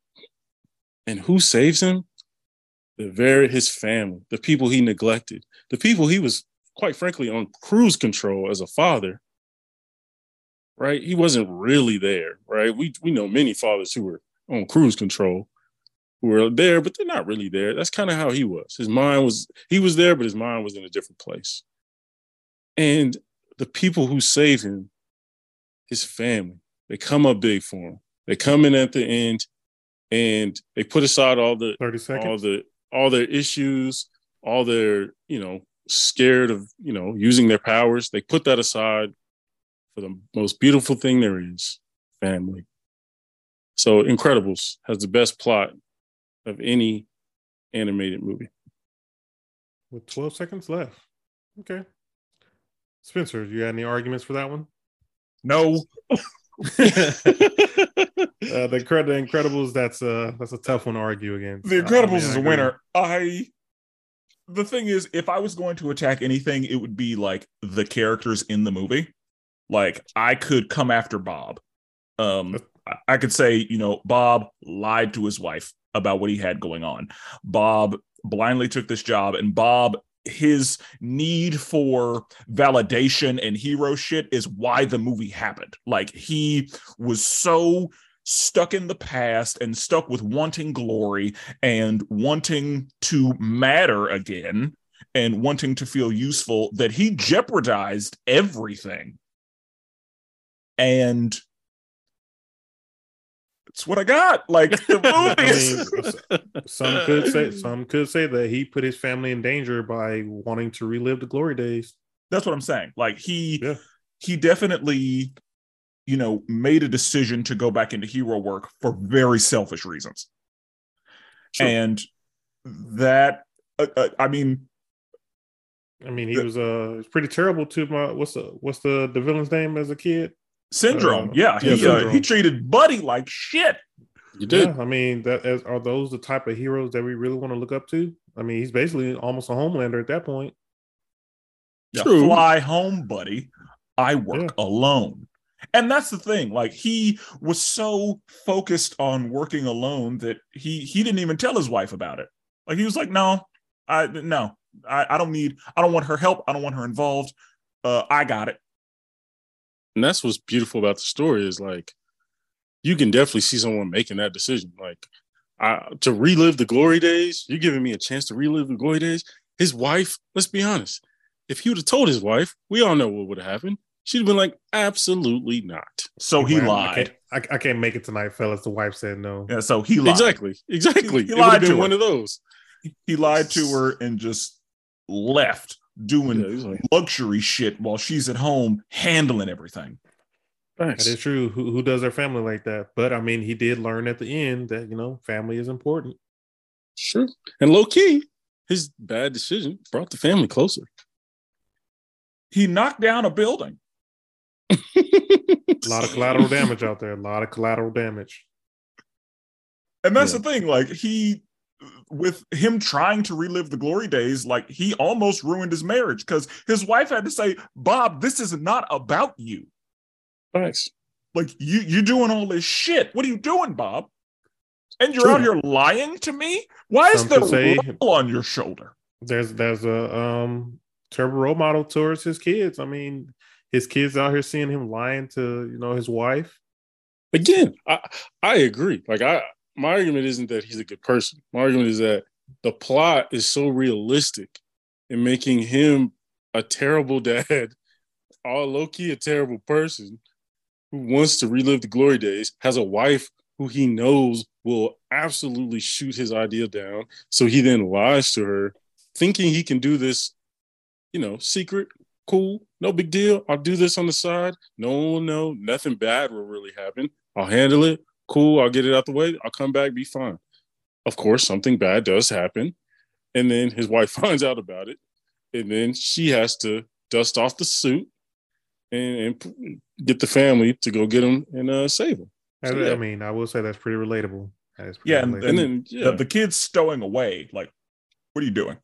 And who saves him? The very his family, the people he neglected, the people he was quite frankly on cruise control as a father right? He wasn't really there, right? We we know many fathers who were on cruise control who were there, but they're not really there. That's kind of how he was. His mind was he was there, but his mind was in a different place. And the people who save him, his family, they come up big for him. They come in at the end and they put aside all the 30 seconds. all the all their issues, all their, you know, scared of, you know, using their powers. They put that aside for the most beautiful thing there is, family. So Incredibles has the best plot of any animated movie. With 12 seconds left. Okay. Spenser, you got any arguments for that one? No, (laughs) Uh, the, Incred- the Incredibles, that's a that's a tough one to argue against. The I- I Incredibles mean, is a winner. I the thing is, if I was going to attack anything, it would be like the characters in the movie. Like I could come after Bob. Um I could say, you know, Bob lied to his wife about what he had going on. Bob blindly took this job, and Bob, his need for validation and hero shit is why the movie happened. Like he was so stuck in the past and stuck with wanting glory and wanting to matter again and wanting to feel useful that he jeopardized everything. And it's what I got. Like the movies. (laughs) I mean, some could say some could say that he put his family in danger by wanting to relive the glory days. That's what I'm saying. Like he Yeah. he definitely, you know, made a decision to go back into hero work for very selfish reasons. And that uh, uh, I mean, I mean, he was uh it's pretty terrible to my what's the what's the the villain's name as a kid? Syndrome. Uh, yeah, yeah, he uh, he treated Buddy like shit. You did. Yeah, I mean, that as, are those the type of heroes that we really want to look up to? I mean, he's basically almost a homelander at that point. Yeah, True. fly home, buddy. I work alone. And that's the thing. Like he was so focused on working alone that he he didn't even tell his wife about it. Like he was like, no, I no, I, I don't need, I don't want her help. I don't want her involved. Uh, I got it. And that's what's beautiful about the story is like you can definitely see someone making that decision. Like I, to relive the glory days, you're giving me a chance to relive the glory days. His wife, let's be honest, if he would have told his wife, we all know what would have happened. She'd have been like, absolutely not. So he Well, I lied. can't, I, I can't make it tonight, fellas. The wife said no. Yeah, so he lied. Exactly. Exactly. He- he it would have lied to been one of those. He lied to her and just left doing Yeah, he's like, luxury shit while she's at home handling everything. thanks. That is true. Who who does their family like that? But I mean, he did learn at the end that you know family is important. Sure. And low key, his bad decision brought the family closer. He knocked down a building. A lot of collateral damage out there. A lot of collateral damage. And that's Yeah. the thing. Like he, with him trying to relive the glory days, like he almost ruined his marriage because his wife had to say, "Bob, this is not about you. Thanks. Like you, you doing all this shit. What are you doing, Bob? And you're True. out here lying to me. Why is Some there could say- a role on your shoulder? There's there's a um terrible role model towards his kids. I mean, his kids out here seeing him lying to you know his wife. Again, I I agree. Like I my argument isn't that he's a good person. My argument is that the plot is so realistic in making him a terrible (laughs) dad, all low key a terrible person who wants to relive the glory days, has a wife who he knows will absolutely shoot his idea down. So he then lies to her, thinking he can do this, you know, secret, cool, no big deal. I'll do this on the side. No one will know. Nothing bad will really happen. I'll handle it. Cool. I'll get it out the way. I'll come back, be fine. Of course, something bad does happen. And then his wife (laughs) finds out about it. And then she has to dust off the suit and, and get the family to go get him and uh, save him. I, yeah. I mean, I will say that's pretty relatable. That is pretty Yeah, and- relatable. And then, yeah, The, the kids stowing away. Like, what are you doing?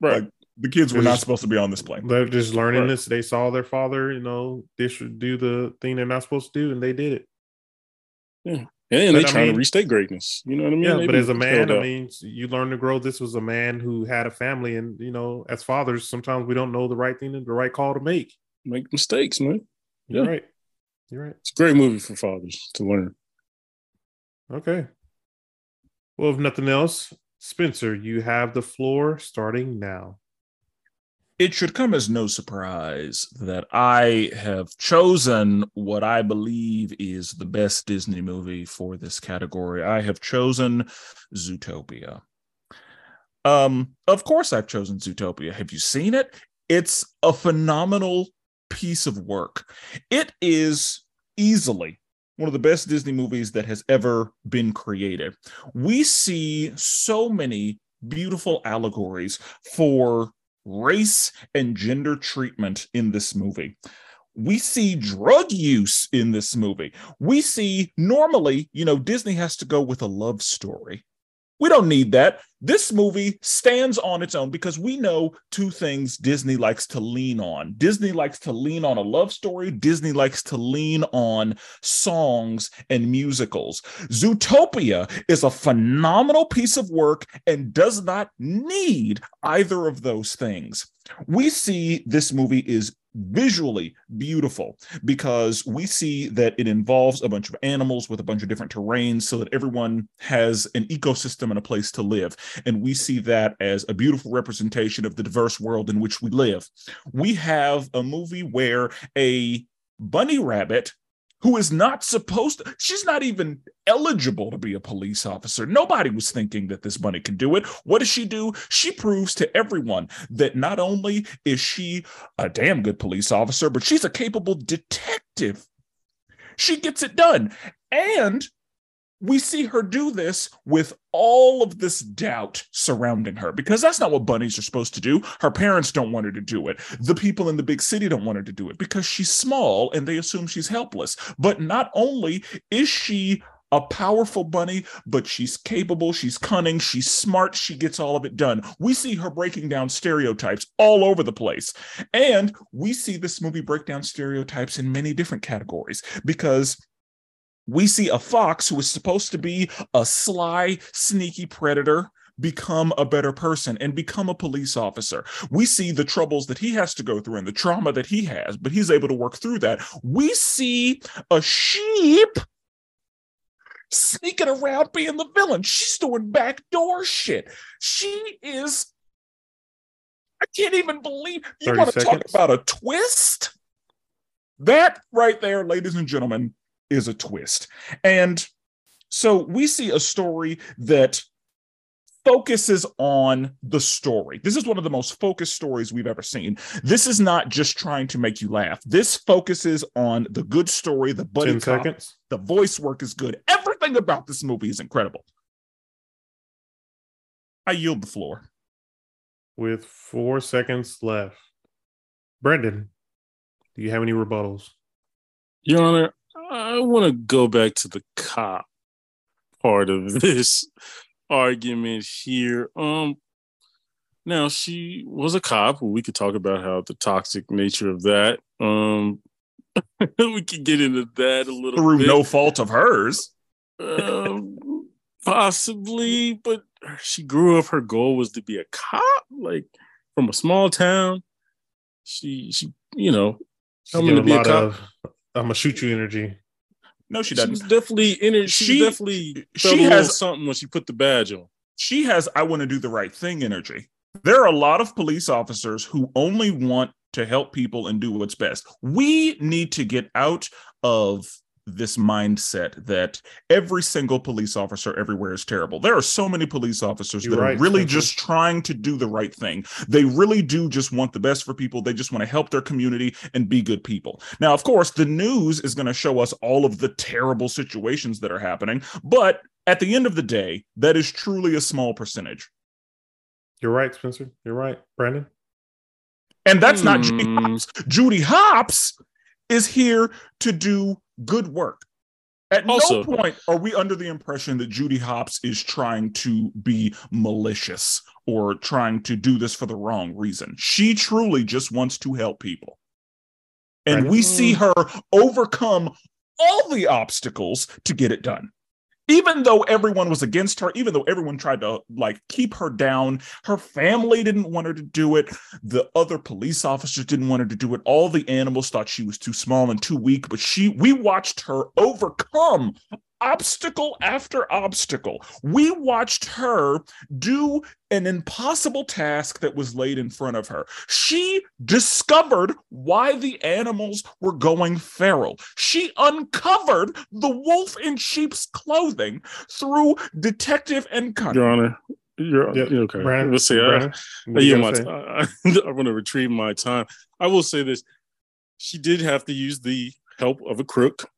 right. like, The kids were They're not just- supposed to be on this plane. They're just learning Right. this. They saw their father, you know, they should do the thing they're not supposed to do, and they did it. And then they But I trying mean- to restate greatness. You know what I mean? Yeah, They but as a man, I mean, you learn to grow. This was a man who had a family, and you know, as fathers, sometimes we don't know the right thing, and the right call to make. make mistakes, man. You're Yeah. right. You're right. It's a great movie for fathers to learn. Okay. Well, if nothing else, Spenser, you have the floor starting now. It should come as no surprise that I have chosen what I believe is the best Disney movie for this category. I have chosen Zootopia. Um, of course, I've chosen Zootopia. Have you seen it? It's a phenomenal piece of work. It is easily one of the best Disney movies that has ever been created. We see so many beautiful allegories for race and gender treatment in this movie. We see drug use in this movie. We see normally, you know, Disney has to go with a love story. We don't need that. This movie stands on its own because we know two things Disney likes to lean on. Disney likes to lean on a love story, Disney likes to lean on songs and musicals. Zootopia is a phenomenal piece of work and does not need either of those things. We see this movie is visually beautiful because we see that it involves a bunch of animals with a bunch of different terrains so that everyone has an ecosystem and a place to live. And we see that as a beautiful representation of the diverse world in which we live. We have a movie where a bunny rabbit who is not supposed to, she's not even eligible to be a police officer. Nobody was thinking that this bunny can do it. What does she do? She proves to everyone that not only is she a damn good police officer, but she's a capable detective. She gets it done. And we see her do this with all of this doubt surrounding her because that's not what bunnies are supposed to do. Her parents don't want her to do it. The people in the big city don't want her to do it because she's small and they assume she's helpless. But not only is she a powerful bunny, but she's capable, she's cunning, she's smart, she gets all of it done. We see her breaking down stereotypes all over the place. And we see this movie break down stereotypes in many different categories because we see a fox who is supposed to be a sly, sneaky predator become a better person and become a police officer. We see the troubles that he has to go through and the trauma that he has, but he's able to work through that. We see a sheep sneaking around being the villain. She's doing backdoor shit. She is. I can't even believe you want to talk about a twist. That right there, ladies and gentlemen, is a twist. And so we see a story that focuses on the story. This is one of the most focused stories we've ever seen. This is not just trying to make you laugh. This focuses on the good story, the buddy cop, seconds. the voice work is good. Everything about this movie is incredible. I yield the floor. With four seconds left, Brandon, do you have any rebuttals? Your Honor, I want to go back to the cop part of (laughs) this argument here. Um, now she was a cop. We could talk about how the toxic nature of that. Um, (laughs) we could get into that a little through bit. no fault of hers. Um, possibly, but she grew up. Her goal was to be a cop, like from a small town. She, she, you know, I'm gonna be a, a cop. Of, I'm gonna shoot you energy. No, she doesn't. She's definitely energy. She, she definitely she has something when she put the badge on. She has I want to do the right thing energy. There are a lot of police officers who only want to help people and do what's best. We need to get out of this mindset that every single police officer everywhere is terrible. There are so many police officers You're that right, are really just trying to do the right thing. They really do just want the best for people. They just want to help their community and be good people. Now, of course, the news is going to show us all of the terrible situations that are happening, but at the end of the day, that is truly a small percentage. You're right, Spenser. You're right, Brandon. And that's hmm. not Judy Hopps. Judy Hopps is here to do good work. At also, no point are we under the impression that Judy Hopps is trying to be malicious or trying to do this for the wrong reason. She truly just wants to help people. And we see mm. her overcome all the obstacles to get it done even though everyone was against her, even though everyone tried to like keep her down, her family didn't want her to do it. The other police officers didn't want her to do it. All the animals thought she was too small and too weak, but she we watched her overcome obstacle after obstacle. We watched her do an impossible task that was laid in front of her. She discovered why the animals were going feral. She uncovered the wolf in sheep's clothing through detective and Your Honor, you're, yep. you're okay. Brandon, Let's see. Brandon, I, I, my t- (laughs) I, I want to retrieve my time. I will say this: she did have to use the help of a crook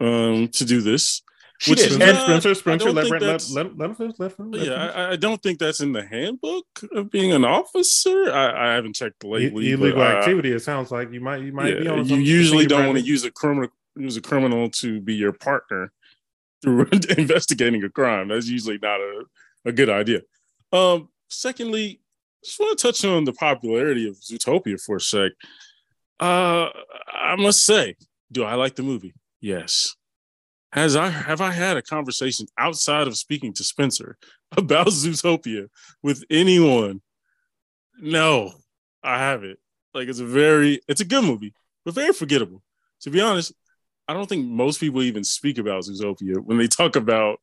um, to do this. She which did. Spenser, Spenser, let, let, let, let, let, let, let, let Yeah, I, I, don't think that's in the handbook of being an officer. I, I haven't checked lately. Illegal but, uh, activity. It sounds like you might you might yeah, be on. You usually don't want to use a criminal use a criminal to be your partner through (laughs) investigating a crime. That's usually not a, a good idea. Um, secondly, just want to touch on the popularity of Zootopia for a sec. Uh, I must say, do I like the movie? Yes. Has I have I had a conversation outside of speaking to Spenser (laughs) about Zootopia with anyone? No, I haven't. Like it's a very it's a good movie, but very forgettable. To be honest, I don't think most people even speak about Zootopia when they talk about,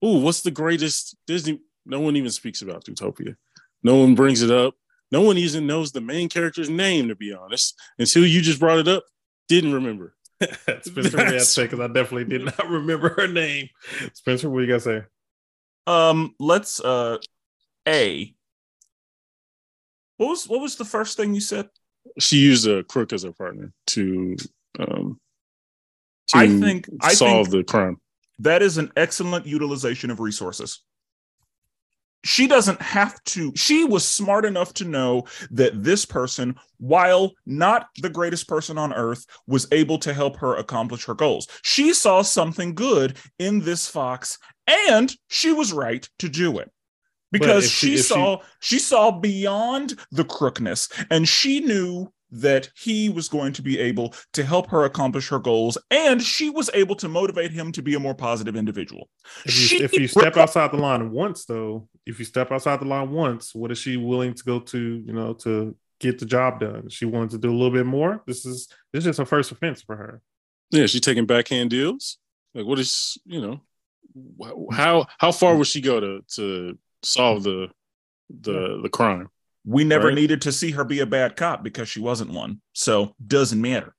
oh, what's the greatest Disney? No one even speaks about Zootopia. No one brings it up. No one even knows the main character's name, to be honest, until you just brought it up. Didn't remember. (laughs) Spenser, what you got to say? Because I definitely did not (laughs) remember her name. Spenser, what you gotta say? Um, let's uh, a. What was what was the first thing you said? She used a crook as her partner to um To I think I solve think the crime. that is an excellent utilization of resources. She doesn't have to, she was smart enough to know that this person, while not the greatest person on earth, was able to help her accomplish her goals. She saw something good in this fox and she was right to do it. Because she- she, if she- saw she saw beyond the crookness and she knew that he was going to be able to help her accomplish her goals and she was able to motivate him to be a more positive individual. If you, She if you step outside the line once, though, if you step outside the line once, what is she willing to go to? You know, to get the job done. She wanted to do a little bit more. This is this is just a first offense for her. Yeah, she taking backhand deals. Like, what is you know, how how far would she go to to solve the the the crime? We never Right. needed to see her be a bad cop because she wasn't one. So doesn't matter.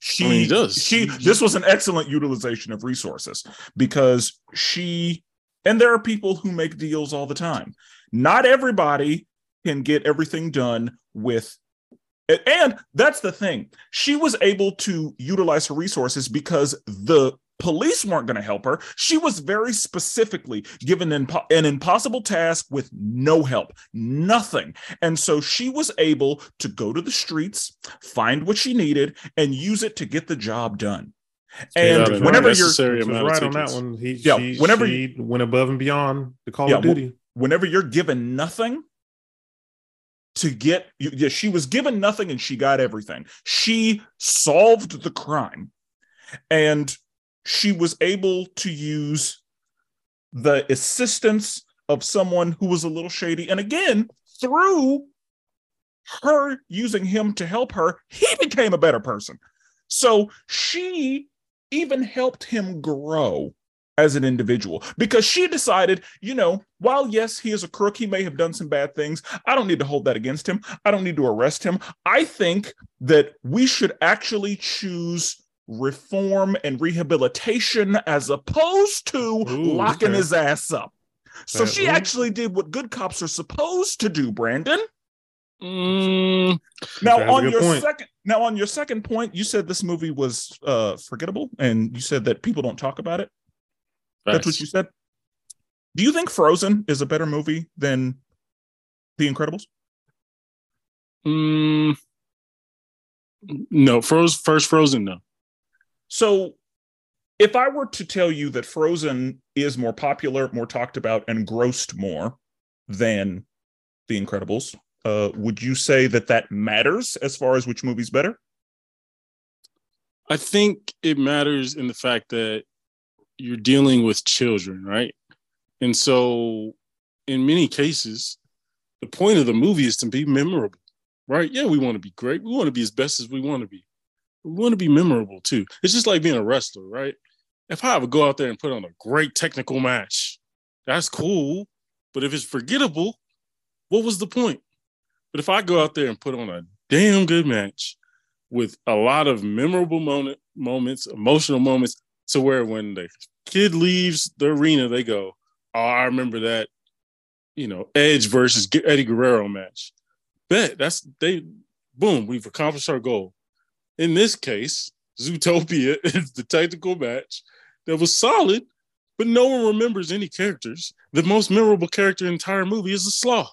She I mean, does. She this was an excellent utilization of resources because she and there are people who make deals all the time. Not everybody can get everything done with and that's the thing. She was able to utilize her resources because the police weren't going to help her. She was very specifically given an, impo- an impossible task with no help, nothing. And so she was able to go to the streets, find what she needed, and use it to get the job done. And Without an whenever you're unnecessary Which was amount of right on that one. He, Yeah, she, whenever she went above and beyond the Call Yeah, of Duty. whenever you're given nothing to get you- yeah she was given nothing and she got everything she solved the crime and she was able to use the assistance of someone who was a little shady and again through her using him to help her he became a better person so she even helped him grow as an individual because she decided, you know, while yes, he is a crook, he may have done some bad things. I don't need to hold that against him. I don't need to arrest him. I think that we should actually choose reform and rehabilitation as opposed to Ooh, locking okay. his ass up. So Uh, she ooh. actually did what good cops are supposed to do, Brandon. Mm, Now on your point. second now on your second point, you said this movie was uh forgettable and you said that people don't talk about it. That's what you said. Do you think Frozen is a better movie than The Incredibles? Mm, no, froze first Frozen. No, So, if I were to tell you that Frozen is more popular, more talked about, and grossed more than The Incredibles, uh, would you say that that matters as far as which movie's better? I think it matters in the fact that you're dealing with children, right? And so, in many cases, the point of the movie is to be memorable, right? Yeah, we want to be great. We want to be as best as we want to be. We want to be memorable too. It's just like being a wrestler, right? If I ever go out there and put on a great technical match, that's cool. But if it's forgettable, what was the point? But if I go out there and put on a damn good match with a lot of memorable moment, moments, emotional moments, to where when the kid leaves the arena, they go, "Oh, I remember that." You know, Edge versus Eddie Guerrero match. Bet that's they. Boom, we've accomplished our goal. In this case, Zootopia (laughs) is the technical match that was solid, but no one remembers any characters. The most memorable character in the entire movie is the sloth.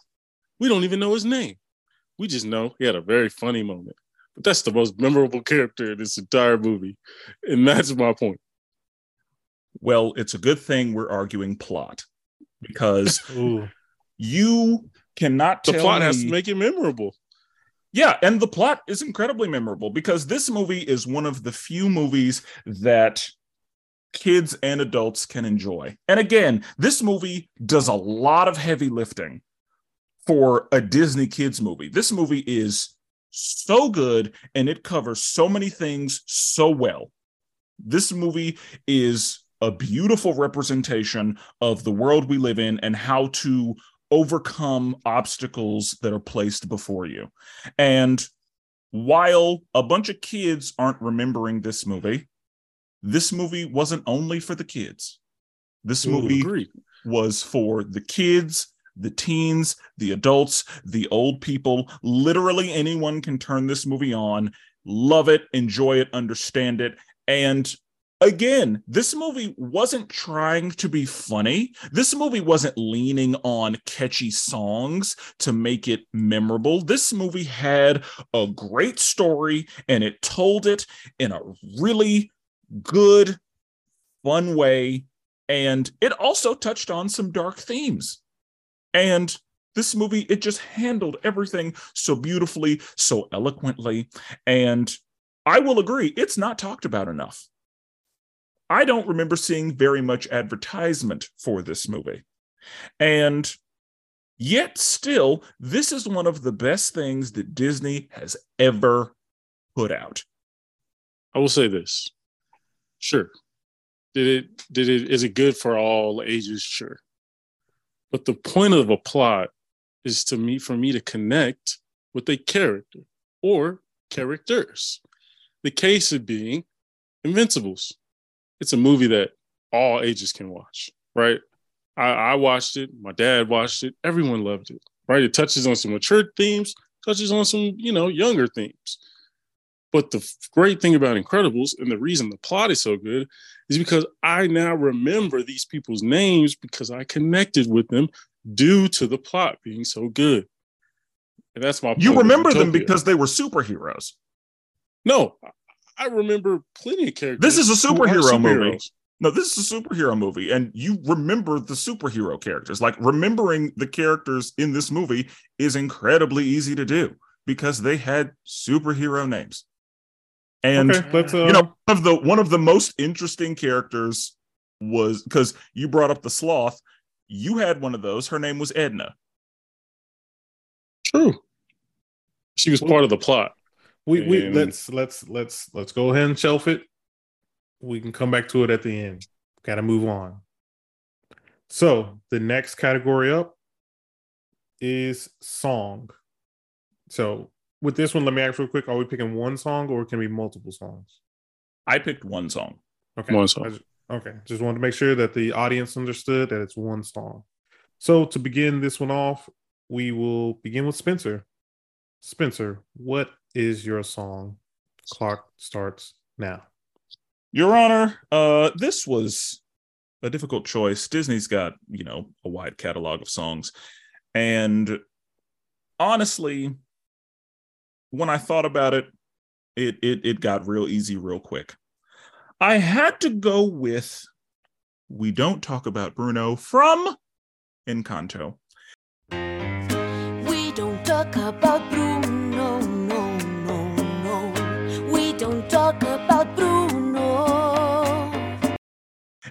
We don't even know his name. We just know he had a very funny moment. But that's the most memorable character in this entire movie. And that's my point. Well, it's a good thing we're arguing plot because (laughs) you cannot The tell plot me, has to make it memorable. Yeah, and the plot is incredibly memorable because this movie is one of the few movies that kids and adults can enjoy. And again, this movie does a lot of heavy lifting for a Disney kids movie. This movie is so good and it covers so many things so well. This movie is a beautiful representation of the world we live in and how to overcome obstacles that are placed before you. And while a bunch of kids aren't remembering this movie, this movie wasn't only for the kids. This movie agreed. was for the kids, the teens, the adults, the old people. Literally anyone can turn this movie on, love it, enjoy it, understand it. And again, this movie wasn't trying to be funny. This movie wasn't leaning on catchy songs to make it memorable. This movie had a great story and it told it in a really good, fun way. And it also touched on some dark themes. And this movie, it just handled everything so beautifully, so eloquently. And I will agree, it's not talked about enough. I don't remember seeing very much advertisement for this movie. And yet, still, this is one of the best things that Disney has ever put out. I will say this. Sure. Did it did it is it good for all ages? Sure. But the point of a plot is to me for me to connect with a character or characters. The case of being Invincibles. It's a movie that all ages can watch, right? I, I watched it, my dad watched it, everyone loved it, right? It touches on some mature themes, touches on some, you know, younger themes. But the great thing about Incredibles and the reason the plot is so good is because I now remember these people's names because I connected with them due to the plot being so good. And that's my You remember them because they were superheroes. no, I- I remember plenty of characters. This is a superhero movie. No, this is a superhero movie, and you remember the superhero characters. Like remembering the characters in this movie is incredibly easy to do because they had superhero names. And okay, uh, you know, one of the one of the most interesting characters was because you brought up the sloth. You had one of those. Her name was Edna. True. She was part of the plot. We we um, let's let's let's let's go ahead and shelf it. We can come back to it at the end. Got to move on. So the next category up is song. So with this one, let me ask real quick: Are we picking one song or can it be multiple songs? I picked one song. Okay. One song. I ju- okay. Just wanted to make sure that the audience understood that it's one song. So to begin this one off, we will begin with Spenser. Spenser, what is your song? Clock starts now. Your Honor, uh, this was a difficult choice. Disney's got, you know, a wide catalog of songs. And honestly, when I thought about it, it it it got real easy real quick. I had to go with We Don't Talk About Bruno from Encanto. We don't talk about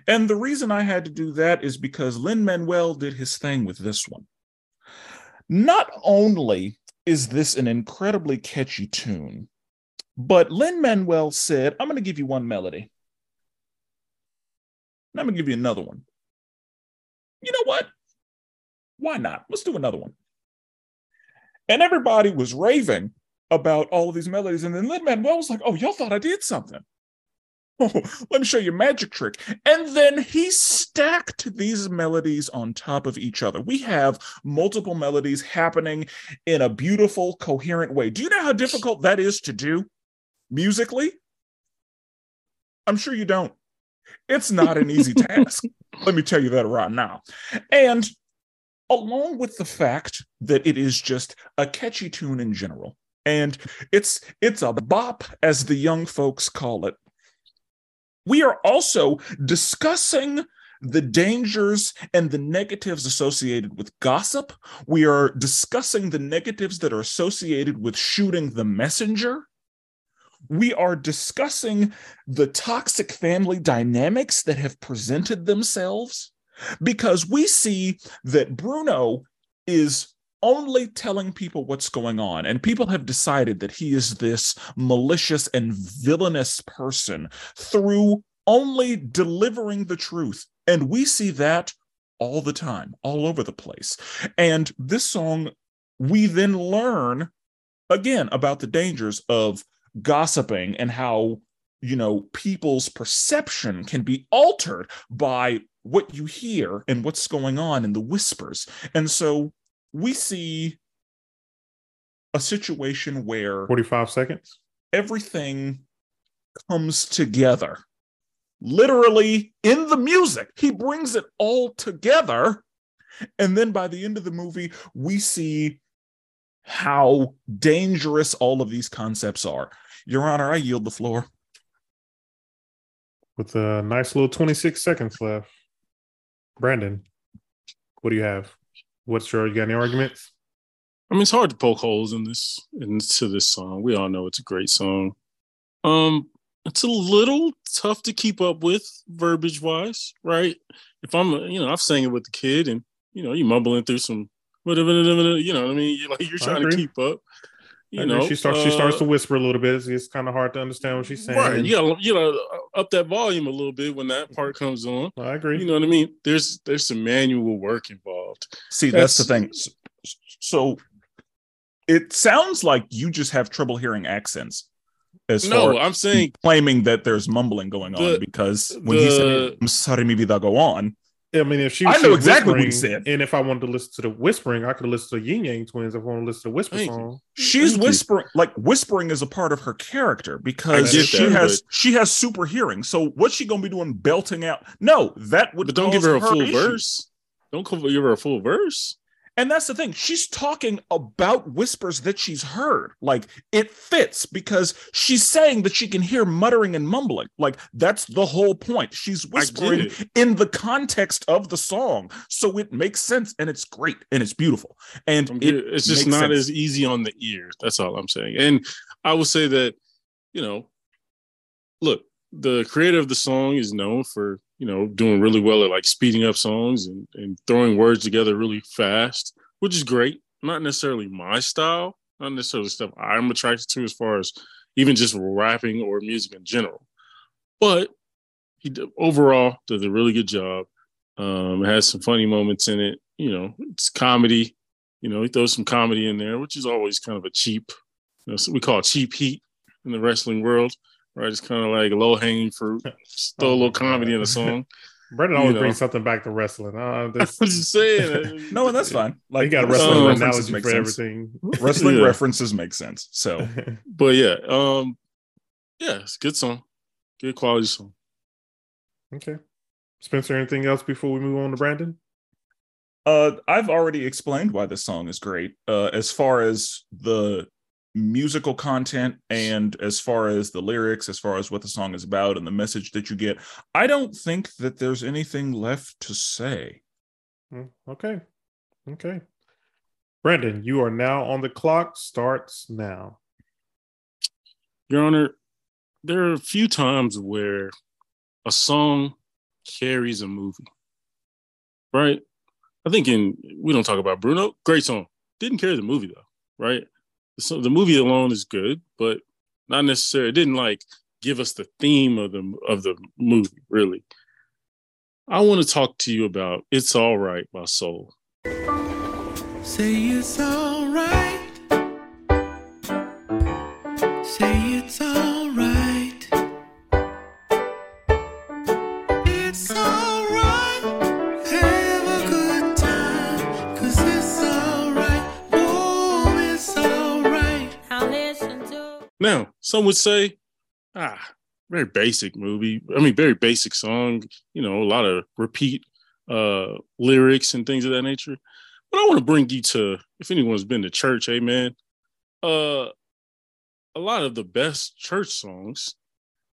And the reason I had to do that is because Lin Manuel did his thing with this one. Not only is this an incredibly catchy tune, but Lin Manuel said, I'm going to give you one melody. And I'm going to give you another one. You know what? Why not? Let's do another one. And everybody was raving about all of these melodies. And then Lin Manuel was like, Oh, y'all thought I did something. Oh, (laughs) let me show you a magic trick. And then he stacked these melodies on top of each other. We have multiple melodies happening in a beautiful, coherent way. Do you know how difficult that is to do musically? I'm sure you don't. It's not an easy task. (laughs) Let me tell you that right now. And along with the fact that it is just a catchy tune in general, and it's it's a bop as the young folks call it we are also discussing the dangers and the negatives associated with gossip. We are discussing the negatives that are associated with shooting the messenger. We are discussing the toxic family dynamics that have presented themselves because we see that Bruno is only telling people what's going on. And people have decided that he is this malicious and villainous person through only delivering the truth. And we see that all the time, all over the place. And this song, we then learn again about the dangers of gossiping and how, you know, people's perception can be altered by what you hear and what's going on in the whispers. And so we see a situation where 45 seconds. everything comes together literally in the music. He brings it all together. And then by the end of the movie, we see how dangerous all of these concepts are. Your Honor, I yield the floor. With a nice little 26 seconds left. Brandon, what do you have? What's your, you got any arguments? I mean, it's hard to poke holes in this into this song. We all know it's a great song. Um, it's a little tough to keep up with verbiage wise, right? If I'm, you know, I've sang it with the kid, and you know, you mumbling through some, whatever, you know, what I mean, (laughs) you're like you're trying to keep up. You I agree. know, she starts. she uh, starts to whisper a little bit. It's, it's kind of hard to understand what she's saying. Right, you gotta, you know, up that volume a little bit when that part comes on. I agree. You know what I mean? There's there's some manual work involved. See, that's, the thing. So it sounds like you just have trouble hearing accents as No, far I'm saying claiming that there's mumbling going on The- because when he the- said, I'm sorry, maybe they'll go on. I mean, if she, I she know exactly what he said. And if I wanted to listen to the whispering, I could listen to Yin Yang Twins. If I want to listen to Whisper Thank you. Song, She's Thank you. whispering, like whispering is a part of her character because she that, has she has super hearing. So what's she gonna be doing belting out? No, that would but don't give cause her a full issues. verse. Don't co- give her a full verse. And that's the thing. She's talking about whispers that she's heard. Like it fits because she's saying that she can hear muttering and mumbling. Like that's the whole point. She's whispering in the context of the song. So it makes sense and it's great and it's beautiful. And it it's just not sense. as easy on the ear. That's all I'm saying. And I will say that, you know, look, the creator of the song is known for, you know, doing really well at like speeding up songs and, and throwing words together really fast, which is great. Not necessarily my style, not necessarily stuff I'm attracted to as far as even just rapping or music in general. But he d- overall does a really good job. Um, has some funny moments in it. You know, it's comedy. You know, he throws some comedy in there, which is always kind of a cheap, you know, so we call cheap heat in the wrestling world, right? It's kind of like low hanging fruit. Just (laughs) throw a Oh little comedy in a God. song. (laughs) Brandon You always know. brings something back to wrestling. Uh, this, (laughs) I'm just saying. no, and that's fine. Like, you got a wrestling wrestling Um, references analogy for sense. everything. Wrestling Yeah. references make sense. So But yeah, um, yeah, it's a good song, good quality song. okay. Spenser, anything else before we move on to Brandon? Uh, I've already explained why this song is great. Uh, as far as the musical content and as far as the lyrics, as far as what the song is about and the message that you get, I don't think that there's anything left to say. Mm, Okay. Okay. Brandon you are now on the clock. Starts now. Your Honor, there are a few times where a song carries a movie, right? I think in we don't talk about Bruno, great song, didn't carry the movie though, right? So the movie alone is good, but not necessarily. It didn't like give us the theme of the of the movie, really. I want to talk to you about "It's All Right" My Soul. Say it's alright. Say Now, some would say, ah, very basic movie. I mean, very basic song, you know, a lot of repeat uh lyrics and things of that nature. But I want to bring you to, if anyone's been to church, amen. Uh a lot of the best church songs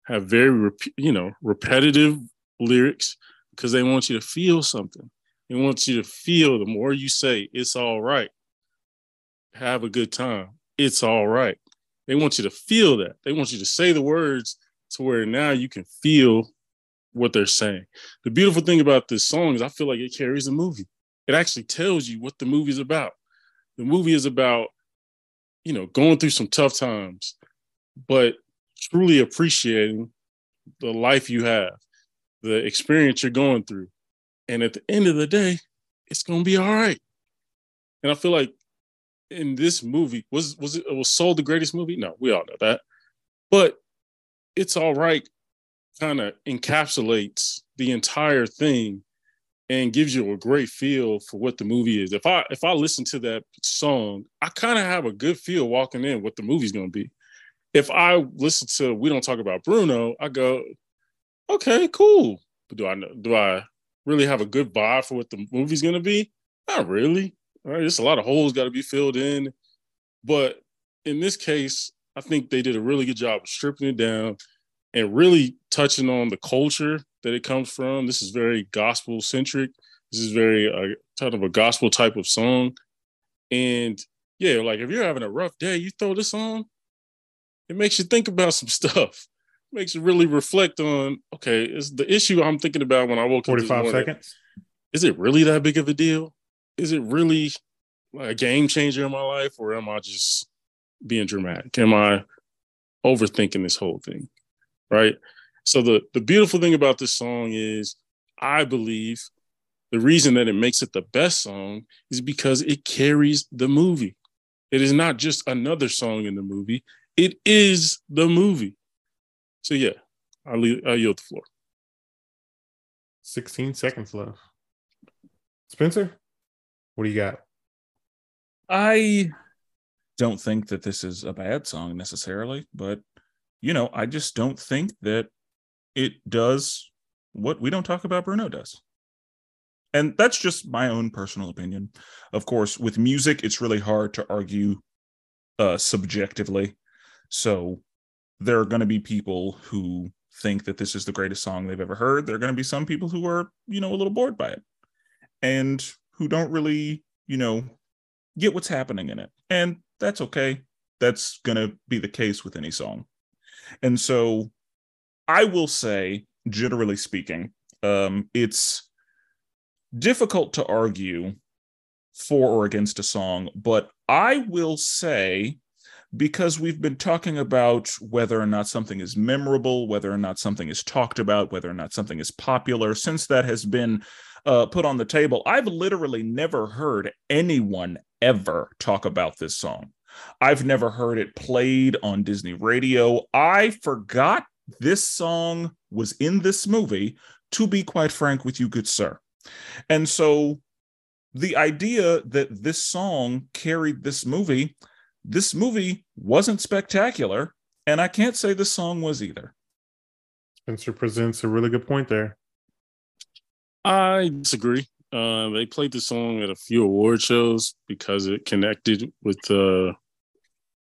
have very rep- you know, repetitive lyrics, because they want you to feel something. They want you to feel the more you say it's all right. Have a good time. It's all right. They want you to feel that. They want you to say the words to where now you can feel what they're saying. The beautiful thing about this song is I feel like it carries a movie. It actually tells you what the movie's about. The movie is about, you know, going through some tough times, but truly appreciating the life you have, the experience you're going through. And at the end of the day, it's gonna be all right. And I feel like in this movie, was was it was Soul the greatest movie? No, we all know that. But it's all right kind of encapsulates the entire thing and gives you a great feel for what the movie is. If I if I listen to that song, I kind of have a good feel walking in what the movie's going to be. If I listen to We Don't Talk About Bruno, I go, okay, cool. But do I do I really have a good vibe for what the movie's going to be? Not really. Right, there's a lot of holes got to be filled in. But in this case, I think they did a really good job of stripping it down and really touching on the culture that it comes from. This is very gospel centric. This is very uh, kind of a gospel type of song. And yeah, like if you're having a rough day, you throw this on, it makes you think about some (laughs) stuff. It makes you really reflect on, okay, is the issue I'm thinking about when I woke up. 45 seconds. Is it really that big of a deal? Is it really a game changer in my life, or am I just being dramatic? Am I overthinking this whole thing? Right. So the the beautiful thing about this song is, I believe, the reason that it makes it the best song is because it carries the movie. It is not just another song in the movie; it is the movie. So yeah, I leave, I yield the floor. 16 seconds left. Spenser, what do you got? I don't think that this is a bad song necessarily, but you know, I just don't think that it does what we don't talk about Bruno does. And that's just my own personal opinion. Of course, with music, it's really hard to argue uh, subjectively. So there are going to be people who think that this is the greatest song they've ever heard. There are going to be some people who are, you know, a little bored by it and who don't really, you know, get what's happening in it. And that's okay. That's going to be the case with any song. And so I will say, generally speaking, um, it's difficult to argue for or against a song, but I will say, because we've been talking about whether or not something is memorable, whether or not something is talked about, whether or not something is popular, since that has been uh, put on the table, I've literally never heard anyone ever talk about this song. I've never heard it played on Disney radio. I forgot this song was in this movie, to be quite frank with you, good sir. And so the idea that this song carried this movie, this movie wasn't spectacular. And I can't say the song was either. Spenser presents a really good point there. I disagree. Uh, they played the song at a few award shows because it connected with uh,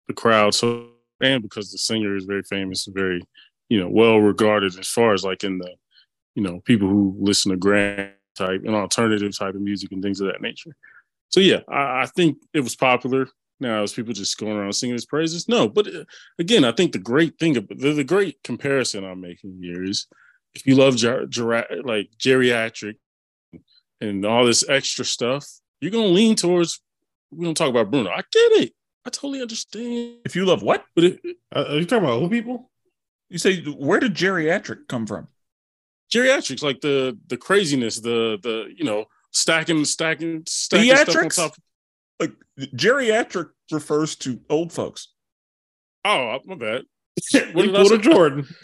the crowd. So and because the singer is very famous and very, you know, well regarded as far as like in the, you know, people who listen to grand type and alternative type of music and things of that nature. So yeah, I, I think it was popular. Now, is people just going around singing his praises? No, but uh, again, I think the great thing, the, the great comparison I'm making here is if you love ger- gera- like geriatric and all this extra stuff, you're gonna lean towards. We don't talk about Bruno. I get it. I totally understand. If you love what? But it, Uh, are you talking about old people? You say, where did geriatric come from? geriatrics, like the the craziness, the the you know stacking, stacking, stacking stuff on top. Like, geriatric refers to old folks. Oh, my bad. (laughs) What did I pulled say? Jordan. (laughs)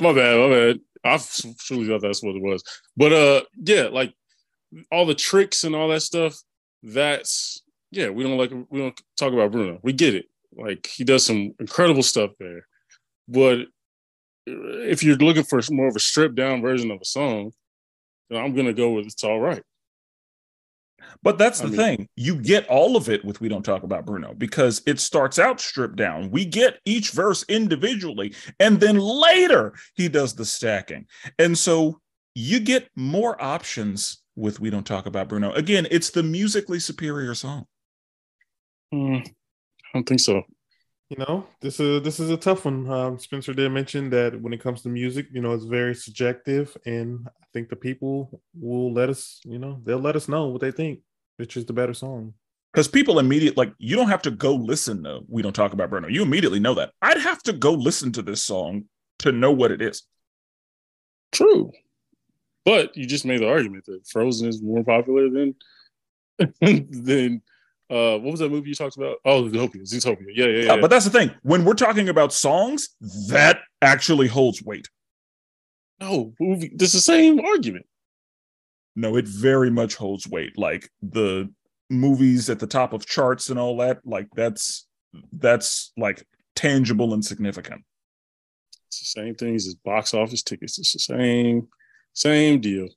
my bad, my bad. I truly thought that's what it was. But uh yeah, like all the tricks and all that stuff, that's yeah, we don't like we don't talk about Bruno. We get it. Like he does some incredible stuff there. But if you're looking for more of a stripped down version of a song, then I'm gonna go with it's all right. But that's I the mean- thing. You get all of it with We Don't Talk About Bruno because it starts out stripped down. We get each verse individually, and then later he does the stacking. And so you get more options with We Don't Talk About Bruno. Again, it's the musically superior song. Mm, I don't think so. You know, this is this is a tough one. Um, Spenser did mention that when it comes to music, you know, it's very subjective, and I think the people will let us, you know, they'll let us know what they think, which is the better song. Because people immediately like you don't have to go listen to We Don't Talk About Bruno. You immediately know that. I'd have to go listen to this song to know what it is. True. But you just made the argument that Frozen is more popular than (laughs) than uh what was that movie you talked about? Oh, Zootopia. Zootopia. Yeah, yeah, yeah. Yeah, but that's the thing. When we're talking about songs, that actually holds weight. no, movie. This is the same argument. No, it very much holds weight. Like the movies at the top of charts and all that, like that's that's like tangible and significant. It's the same things as box office tickets. It's the same, same deal.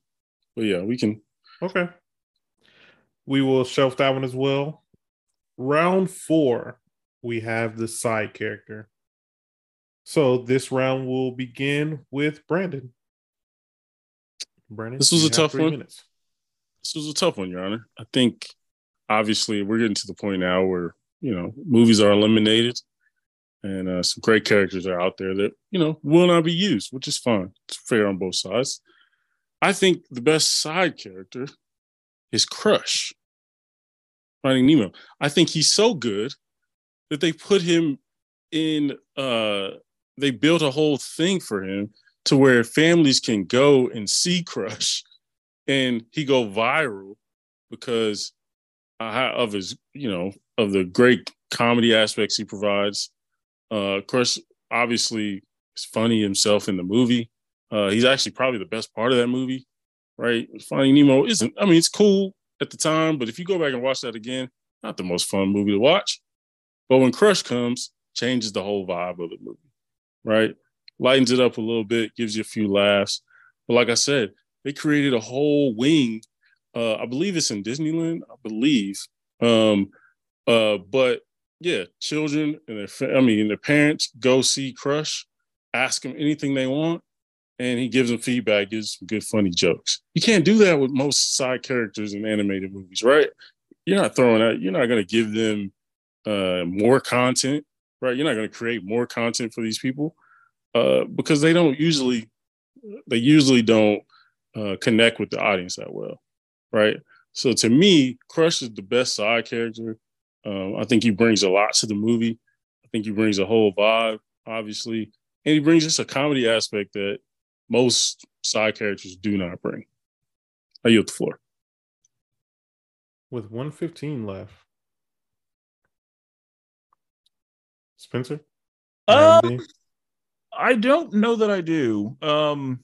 But yeah, we can Okay. We will shelf that one as well. Round four, we have the side character. So this round will begin with Brandon. Brandon, This was a tough one. minutes. this was a tough one, Your Honor. I think obviously we're getting to the point now where you know movies are eliminated, and uh, some great characters are out there that you know will not be used, which is fine. It's fair on both sides. I think the best side character is Crush, Finding Nemo. I think he's so good that they put him in. uh They built a whole thing for him to where families can go and see Crush and he go viral because of his, you know, of the great comedy aspects he provides. Uh, Crush obviously is funny himself in the movie. Uh, he's actually probably the best part of that movie, right? Finding Nemo isn't. I mean, it's cool at the time, but if you go back and watch that again, not the most fun movie to watch. But when Crush comes, changes the whole vibe of the movie, right? Lightens it up a little bit, gives you a few laughs. But like I said, they created a whole wing. Uh, I believe it's in Disneyland. I believe. Um, uh, but yeah, children and their, I mean, their parents go see Crush, ask him anything they want, and he gives them feedback, gives some good, funny jokes. You can't do that with most side characters in animated movies, right? You're not throwing out. You're not going to give them uh, more content, right? You're not going to create more content for these people uh, because they don't usually. They usually don't uh, connect with the audience that well, right? So to me, Crush is the best side character. Um, I think he brings a lot to the movie. I think he brings a whole vibe, obviously, and he brings just a comedy aspect that most side characters do not bring. I yield the floor. With 115 left. Spenser? Um, IMDb? I don't know that I do. Um,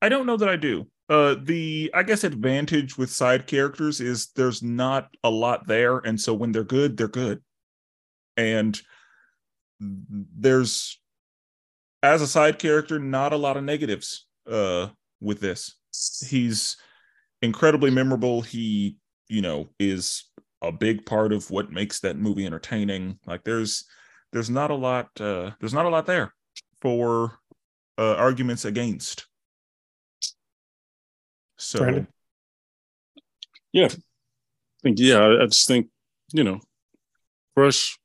I don't know that I do. Uh, the I guess advantage with side characters is there's not a lot there, and so when they're good, they're good. And there's, as a side character, not a lot of negatives. Uh, with this, he's incredibly memorable. He, you know, is a big part of what makes that movie entertaining. Like there's there's not a lot uh there's not a lot there for uh arguments against. So Brandon? I think, yeah, I, I just think, you know, Crush.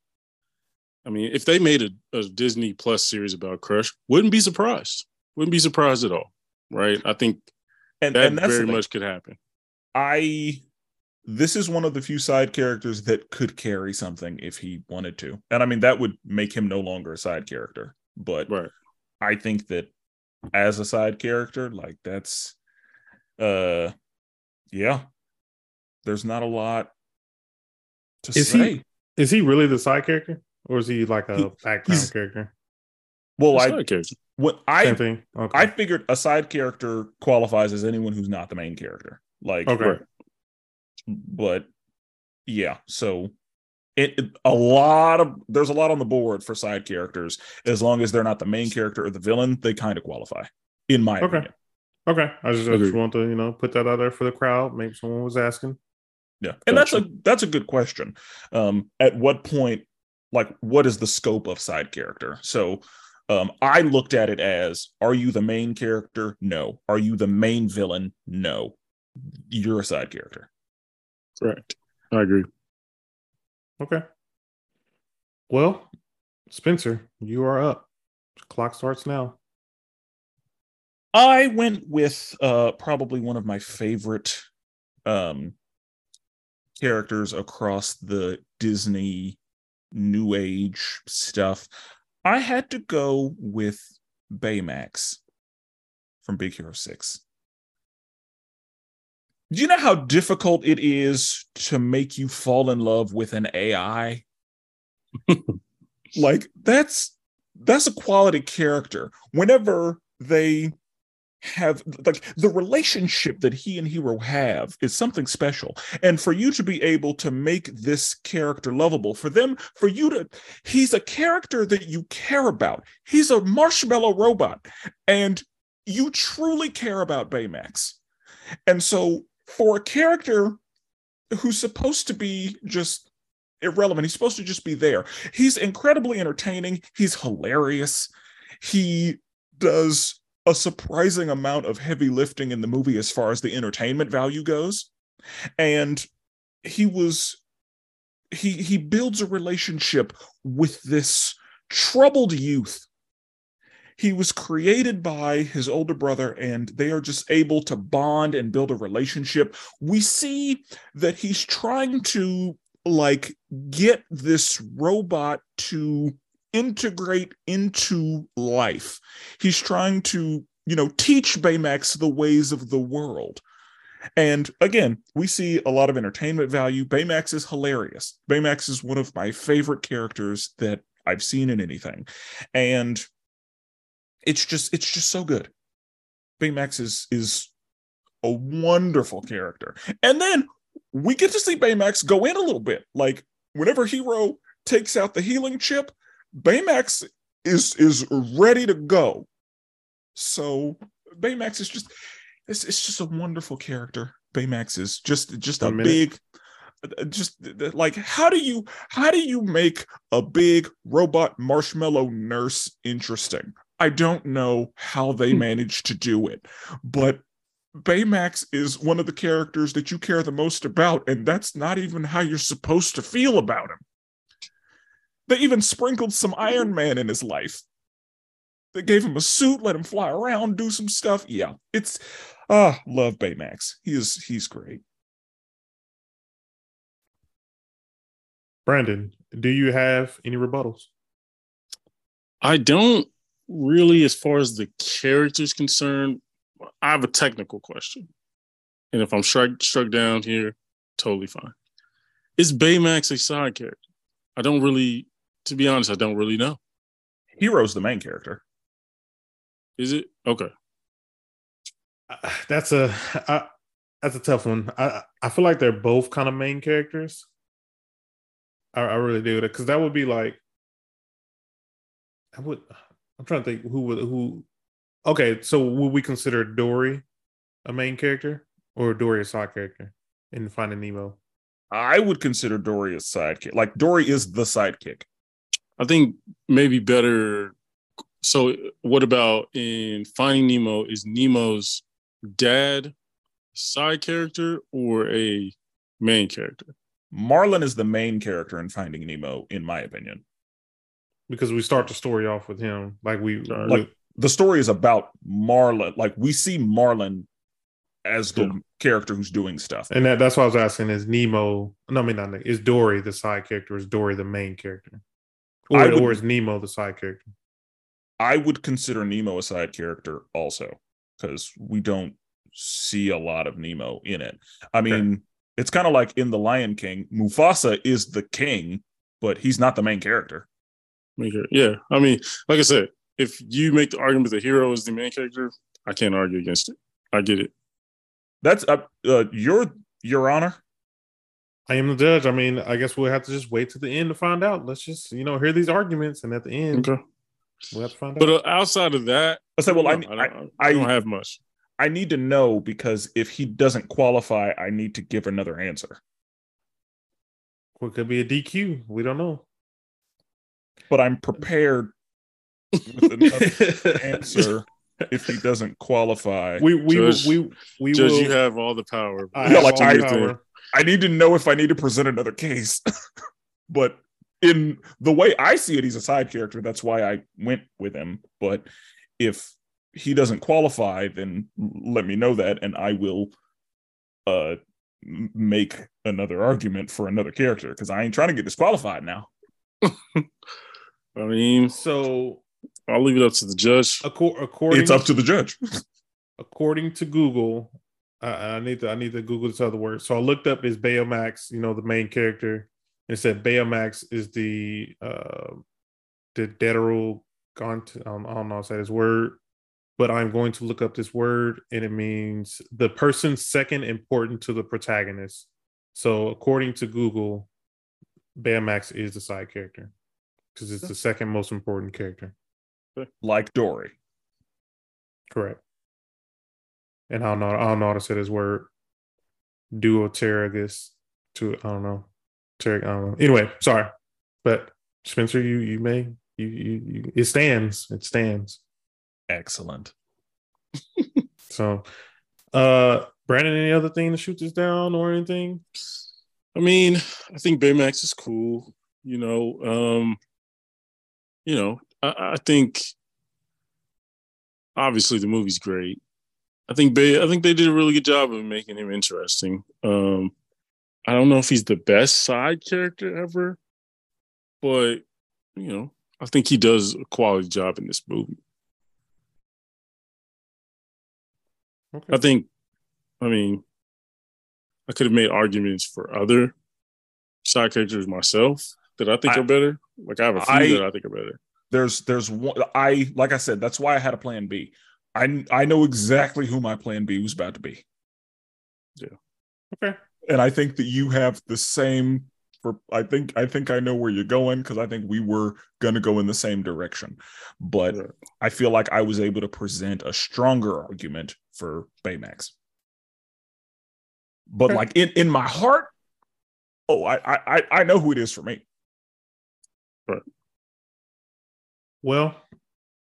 I mean, if they made a, a Disney Plus series about Crush, wouldn't be surprised. Wouldn't be surprised at all, right? I think and, that and that's very much could happen. I this is one of the few side characters that could carry something if he wanted to. And I mean that would make him no longer a side character. But Right. I think that as a side character, like that's uh yeah. There's not a lot to Is he- Is he really the side character? Or is he like a He- background character? well, I Side character. what I thing. Okay. I figured a side character qualifies as anyone who's not the main character. Like okay. Right. but yeah so it, it- a lot of there's a lot on the board for side characters as long as they're not the main character or the villain they kind of qualify in my Okay. opinion Okay. I just, I just want to, you know, put that out there for the crowd. Maybe someone was asking. yeah and that's a that's a good question um at what point like what is the scope of side character so Um, I looked at it as are you the main character? No. Are you the main villain? No. You're a side character. Correct. I agree. Okay. Well, Spenser, you are up. Clock starts now. I went with uh probably one of my favorite um characters across the Disney new age stuff. I had to go with Baymax from Big Hero 6. Do you know how difficult it is to make you fall in love with an AI? (laughs) like that's that's a quality character. Whenever they have like the relationship that he and hero have is something special and for you to be able to make this character lovable for them for you to he's a character that you care about he's a marshmallow robot and you truly care about baymax and so for a character who's supposed to be just irrelevant. He's supposed to just be there. He's incredibly entertaining. He's hilarious. He does a surprising amount of heavy lifting in the movie as far as the entertainment value goes. And he was he he builds a relationship with this troubled youth he was created by his older brother and they are just able to bond and build a relationship we see that he's trying to like get this robot to integrate into life. He's trying to, you know, teach Baymax the ways of the world. And again, we see a lot of entertainment value. Baymax is hilarious. Baymax is one of my favorite characters that I've seen in anything. And it's just it's just so good. Baymax is is a wonderful character. And then we get to see Baymax go in a little bit. Like whenever Hero takes out the healing chip, Baymax is is ready to go. So Baymax is just it's, it's just a wonderful character. Baymax is just just a minute. big just like how do you how do you make a big robot marshmallow nurse interesting? I don't know how they managed to do it, but Baymax is one of the characters that you care the most about, and that's not even how you're supposed to feel about him. They even sprinkled some Iron Man in his life. They gave him a suit, let him fly around, do some stuff. Yeah, it's ah, love Baymax. He is he's great. Brandon, do you have any rebuttals? I don't really, as far as the character's concerned. I have a technical question, and if I'm struck struck down here, totally fine. Is Baymax a side character? I don't really, to be honest, I don't really know. Hero's the main character. Is it okay? Uh, (sighs) That's a I, that's a tough one. I I feel like they're both kind of main characters. I, I really do because that would be like I would. I'm trying to think who would who. Okay, so would we consider Dory a main character or Dory a side character in Finding Nemo? I would consider Dory a sidekick. Like Dory is the sidekick. I think maybe better. So, what about in Finding Nemo? Is Nemo's dad side character or a main character? Marlin is the main character in Finding Nemo, in my opinion. Because we start the story off with him, like we Right. Like the story is about Marlin. Like we see Marlin as the Yeah. character who's doing stuff. and that, that's what I was asking: is Nemo? No, I mean not Nemo, is Dory the side character? Is Dory the main character, or, I would- or is Nemo the side character? I would consider Nemo a side character also because we don't see a lot of Nemo in it. I mean, it's kind of like in The Lion King, Mufasa is the king, but he's not the main character. Main character. Yeah, I mean, like I said, if you make the argument the hero is the main character, I can't argue against it. I get it. That's uh, uh your your honor. I am the judge. I mean, I guess we'll have to just wait to the end to find out. Let's just you know hear these arguments, and at the end Okay, we'll have to find but out. uh, outside of that, I said, well, I, no, I, I, don't, I- I don't have much. I need to know because if he doesn't qualify, I need to give another answer. Well, it could be a DQ. We don't know. But I'm prepared with another (laughs) answer if he doesn't qualify. we we Judge- will, we we Judge, will. you have all the power. I Yeah, have like all I- power. I need to know if I need to present another case. (laughs) but in the way I see it, he's a side character. That's why I went with him. But if he doesn't qualify, then let me know that, and I will uh make another argument for another character because I ain't trying to get disqualified now. (laughs) I mean, So, I'll leave it up to the judge. acco- according It's up to the judge. (laughs) according to Google, I, I need to I need to Google this other word. So I looked up is Baymax, you know, the main character. It said Baymax is the uh the Deteral Gaunt. I don't know how to say this word, but I'm going to look up this word, and it means the person second important to the protagonist. So according to Google, Baymax is the side character because it's the second most important character. like Dory. Correct. And I don't know. I don't know how to say this word. Duotergus. To I don't know. Ter- I don't know. Anyway, sorry, but Spenser, you you may you you, you it stands. It stands. Excellent. (laughs) So, uh, Brandon, any other thing to shoot this down or anything? I mean, I think Baymax is cool. You know, um, you know, I, I think obviously the movie's great. I think Bay, I think they did a really good job of making him interesting. Um, I don't know if he's the best side character ever, but you know, I think he does a quality job in this movie. Okay. I think, I mean, I could have made arguments for other side characters myself that I think I- are better. Like I have a few I- that I think are better. there's there's one I like I said that's why I had a plan B. I I know exactly who my plan B was about to be. Yeah. Okay. And I think that you have the same for I think I think I know where you're going because I think we were gonna go in the same direction. But Yeah. I feel like I was able to present a stronger argument for Baymax. But like in, in my heart, oh I I I- I know who it is for me. Right. Well,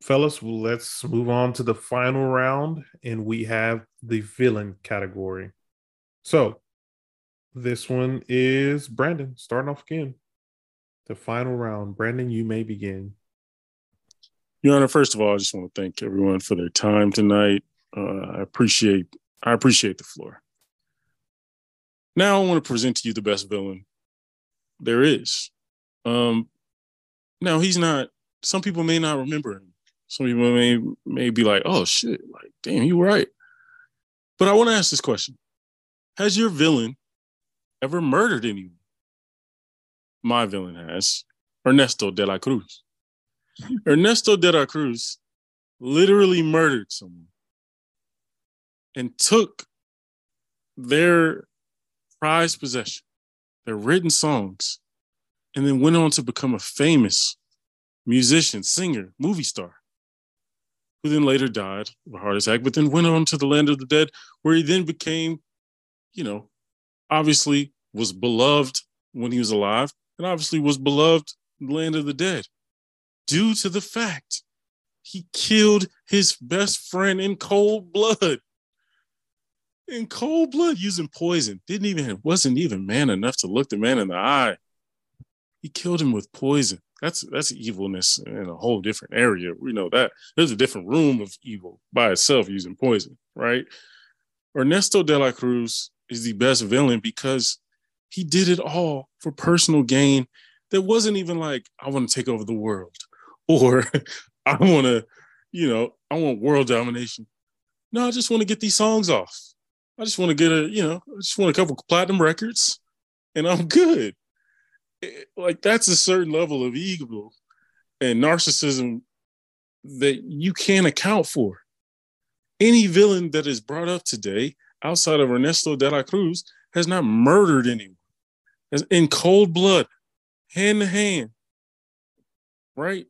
fellas, let's move on to the final round, and we have the villain category. So, this one is Brandon starting off again. The final round. Brandon, you may begin. Your Honor, first of all, I just want to thank everyone for their time tonight. Uh, I appreciate I appreciate the floor. Now I want to present to you the best villain there is. Um, now he's not. Some people may not remember him. Some people may may be like, "Oh shit!" Like, damn, you were right. But I want to ask this question: Has your villain ever murdered anyone? My villain has Ernesto de la Cruz. (laughs) Ernesto de la Cruz literally murdered someone and took their prized possession, their written songs, and then went on to become a famous musician, singer, movie star, who then later died of a heart attack, but then went on to the land of the dead, where he then became, you know, obviously was beloved when he was alive, and obviously was beloved in the land of the dead due to the fact he killed his best friend in cold blood. In cold blood, using poison. Didn't even wasn't even man enough to look the man in the eye. He killed him with poison. That's that's evilness in a whole different area. We know that. There's a different room of evil by itself using poison, right? Ernesto de la Cruz is the best villain because he did it all for personal gain. That wasn't even like, I want to take over the world (laughs) or I want to, you know, I want world domination. No, I just want to get these songs off. I just want to get a, you know, I just want a couple platinum records and I'm (laughs) good. It- like that's a certain level of ego and narcissism that you can't account for. Any villain that is brought up today outside of Ernesto de la Cruz has not murdered anyone. Has in cold blood, hand to hand. Right?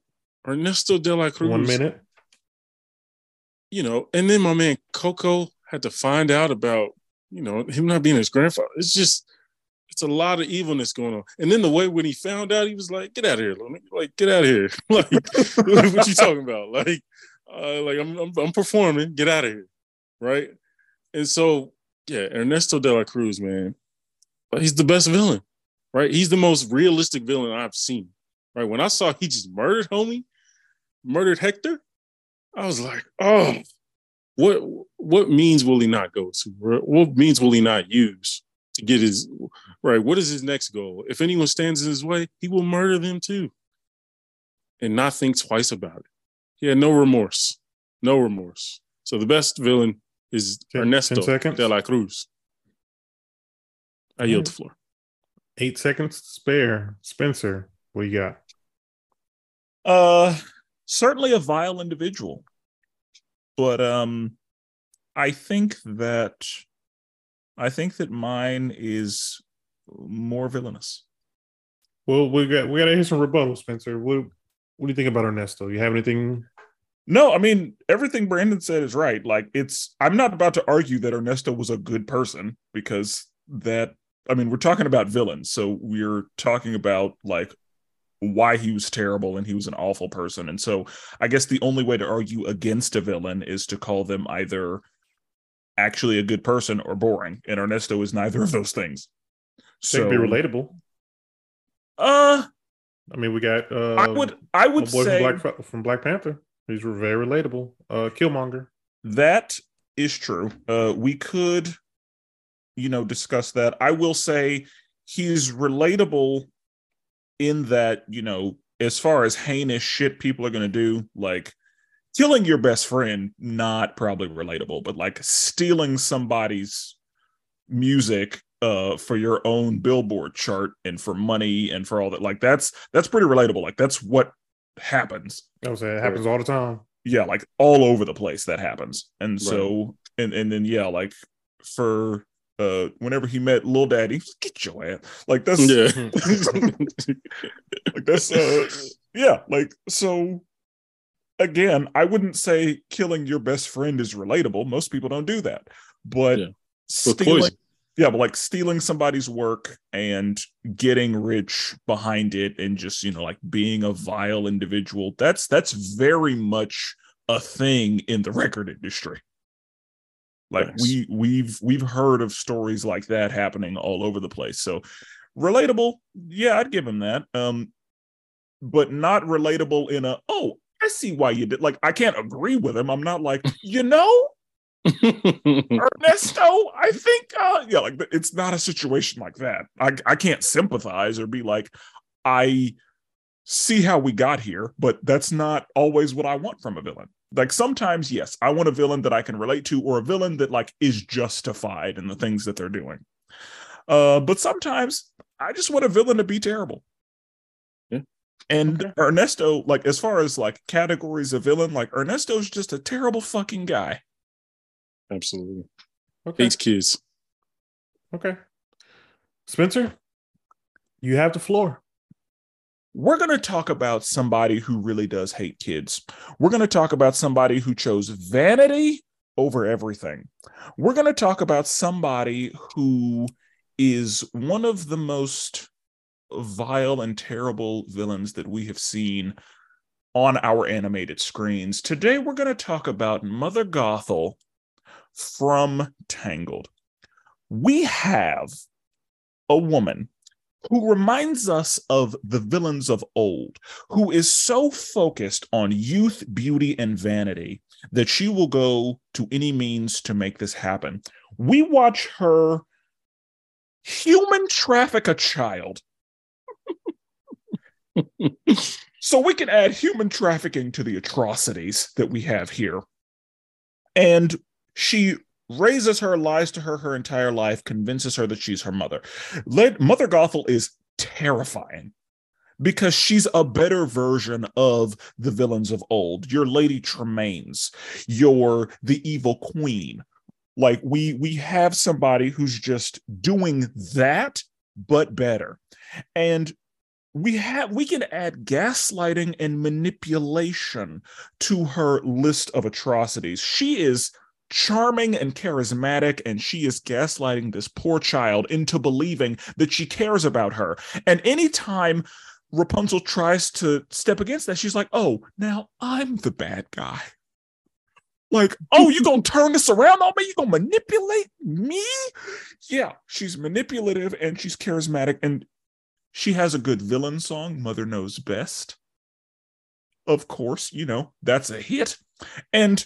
Ernesto de la Cruz. One minute. You know, and then my man Coco had to find out about, you know, him not being his grandfather. It's just it's a lot of evilness going on. And then the way when he found out, he was like, "Get out of here, like get out of here." (laughs) like, (laughs) what you talking about? Like, uh, like I'm, I'm I'm performing. Get out of here, right? And so, yeah, Ernesto de la Cruz, man, he's the best villain, right? He's the most realistic villain I've seen, right? When I saw he just murdered homie, murdered Hector, I was like, oh, what what means will he not go to? What means will he not use to get his right? What is his next goal? If anyone stands in his way, he will murder them too, and not think twice about it. He had no remorse, no remorse. So the best villain is Ten- Ernesto 10 de la Cruz. I yield the floor. Eight seconds to spare. Spenser, what you got? Uh, certainly a vile individual, but um, I think that I think that mine is more villainous. Well, we got we got to hear some rebuttal, Spenser. What what do you think about Ernesto? You have anything? No, I mean everything Brandon said is right. Like it's I'm not about to argue that Ernesto was a good person because that I mean we're talking about villains. So we're talking about like why he was terrible and he was an awful person. And so I guess the only way to argue against a villain is to call them either actually a good person or boring. And Ernesto is neither of those things. So, be relatable. uh I mean, we got uh, I would I would boy say from Black from Black Panther. He's very relatable. Uh, Killmonger. That is true. Uh, we could, you know, discuss that. I will say he's relatable in that, you know, as far as heinous shit people are going to do, like killing your best friend, not probably relatable, but like stealing somebody's music uh for your own billboard chart and for money and for all that like that's that's pretty relatable like that's what happens. I would say it happens all the time. yeah like all over the place that happens. And so and and then yeah like for uh whenever he met Lil Daddy get your ass like that's Yeah. like (laughs) (laughs) that's uh yeah like so again i wouldn't say killing your best friend is relatable most people don't do that but Yeah. Stealing poison. yeah but like stealing somebody's work and getting rich behind it and just you know like being a vile individual that's that's very much a thing in the record industry like we we've we've heard of stories like that happening all over the place. So relatable? Yeah i'd give him that um but not relatable in a oh i see why you did like i can't agree with him. I'm not like (laughs) you know? (laughs) Ernesto, I think, uh, yeah, like it's not a situation like that. I, I can't sympathize or be like, I see how we got here, but that's not always what I want from a villain. Like sometimes, yes, I want a villain that I can relate to or a villain that like is justified in the things that they're doing. Uh, but sometimes I just want a villain to be terrible. Yeah. And Okay. Ernesto, like as far as like categories of villain, like Ernesto's just a terrible fucking guy. Absolutely. Okay. Hates kids. Okay. Spenser, you have the floor. We're going to talk about somebody who really does hate kids. We're going to talk about somebody who chose vanity over everything. We're going to talk about somebody who is one of the most vile and terrible villains that we have seen on our animated screens. Today, we're going to talk about Mother Gothel from Tangled. We have a woman who reminds us of the villains of old, who is so focused on youth, beauty, and vanity that she will go to any means to make this happen. We watch her human traffic a child. (laughs) so we can add human trafficking to the atrocities that we have here. And she raises her, lies to her her entire life, convinces her that she's her mother. Let, Mother Gothel is terrifying because she's a better version of the villains of old. Your Lady Tremaines, your the evil queen. Like we we have somebody who's just doing that but better. And we have we can add gaslighting and manipulation to her list of atrocities. She is charming and charismatic, and she is gaslighting this poor child into believing that she cares about her. And anytime Rapunzel tries to step against that, she's like, oh, now I'm the bad guy. Like, oh, you gonna turn this around on me? You gonna manipulate me? Yeah, she's manipulative and she's charismatic, and she has a good villain song, Mother Knows Best. Of course, you know, that's a hit. And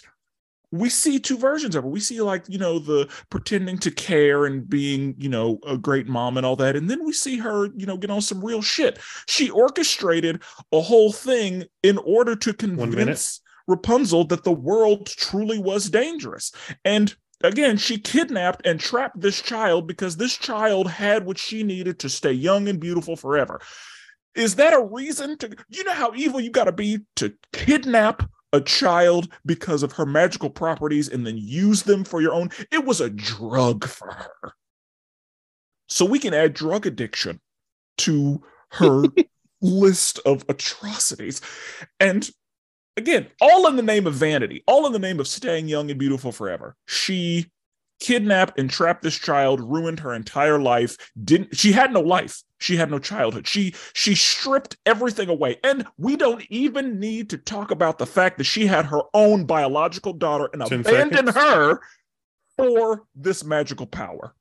we see two versions of her. We see like, you know, the pretending to care and being, you know, a great mom and all that. And then we see her, you know, get on some real shit. She orchestrated a whole thing in order to convince Rapunzel that the world truly was dangerous. And again, she kidnapped and trapped this child because this child had what she needed to stay young and beautiful forever. Is that a reason to, you know, how evil you got to be to kidnap a child because of her magical properties and then use them for your own? It was a drug for her. So we can add drug addiction to her (laughs) list of atrocities. And again, all in the name of vanity, all in the name of staying young and beautiful forever. She kidnapped and trapped this child, ruined her entire life. Didn't she had no life. She had no childhood. She she stripped everything away. And we don't even need to talk about the fact that she had her own biological daughter and 10 abandoned seconds. her for this magical power.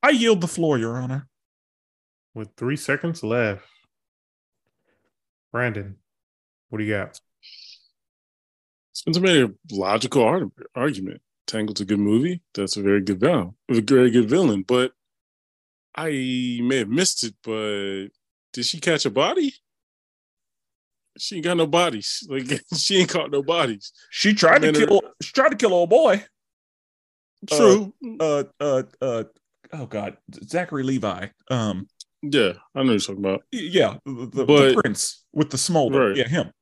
I yield the floor, Your Honor. With three seconds left. Brandon, what do you got? Spenser made a very logical argument. Tangled's a good movie. That's a very good villain. A very good villain. But I may have missed it, but did she catch a body? She ain't got no bodies. (laughs) Like (laughs) she ain't caught no bodies. She tried to kill she tried to kill old boy. True. Uh uh uh oh god, Zachary Levi. Um yeah, I know what you're talking about. yeah, the, But- the prince with the smolder. Right. Yeah, him.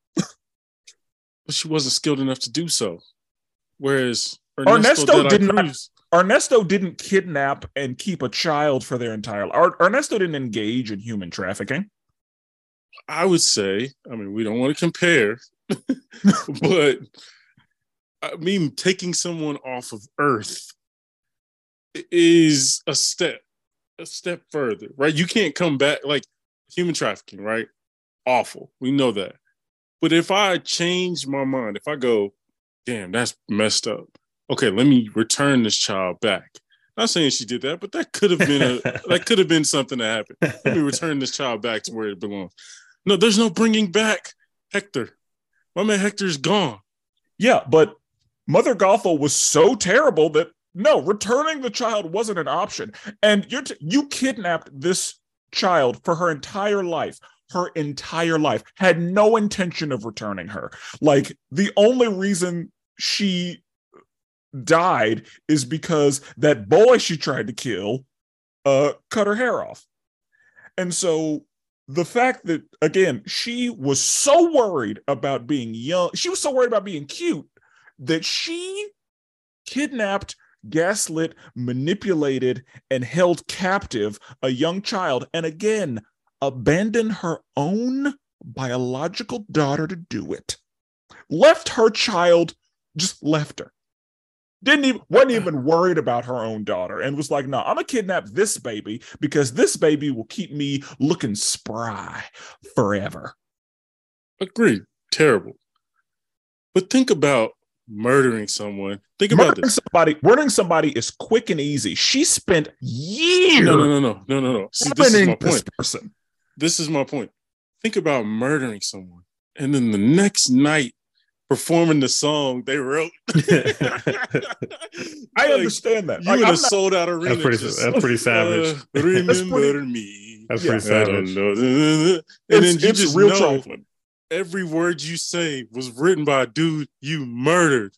But she wasn't skilled enough to do so. Whereas Ernesto la did not- Cruz- Ernesto didn't kidnap and keep a child for their entire life. Er- Ernesto didn't engage in human trafficking. I would say, I mean, we don't want to compare, (laughs) but I mean, taking someone off of Earth is a step, a step further, right? You can't come back like human trafficking, right? Awful. We know that. But if I change my mind, if I go, damn, that's messed up. Okay, let me return this child back. Not saying she did that, but that could have been a (laughs) that could have been something that happened. Let me (laughs) return this child back to where it belongs. No, there's no bringing back Hector. My man Hector's gone. Yeah, but Mother Gothel was so terrible that no, returning the child wasn't an option. And you're t- you kidnapped this child for her entire life. Her entire life had no intention of returning her. Like the only reason she died is because that boy she tried to kill uh cut her hair off. And so the fact that again she was so worried about being young, she was so worried about being cute that she kidnapped, gaslit, manipulated, and held captive a young child, and again abandoned her own biological daughter to do it. Left her child, just left her. Didn't even wasn't even worried about her own daughter and was like, no, I'm gonna kidnap this baby because this baby will keep me looking spry forever. Agreed. Terrible. But think about murdering someone. Think about Murdering this. somebody, murdering somebody is quick and easy. She spent years No, no, no, no, no, no, no. See, this is my point. person. This is my point. Think about murdering someone and then the next night performing the song they wrote. (laughs) I understand that. You Like, in I'm a not- sold out arena. That's pretty- just, that's pretty savage. uh, (laughs) remember pretty- me. That's Yeah. pretty I don't savage. know. And it's, then you it's just real know trifling. every word you say was written by a dude you murdered.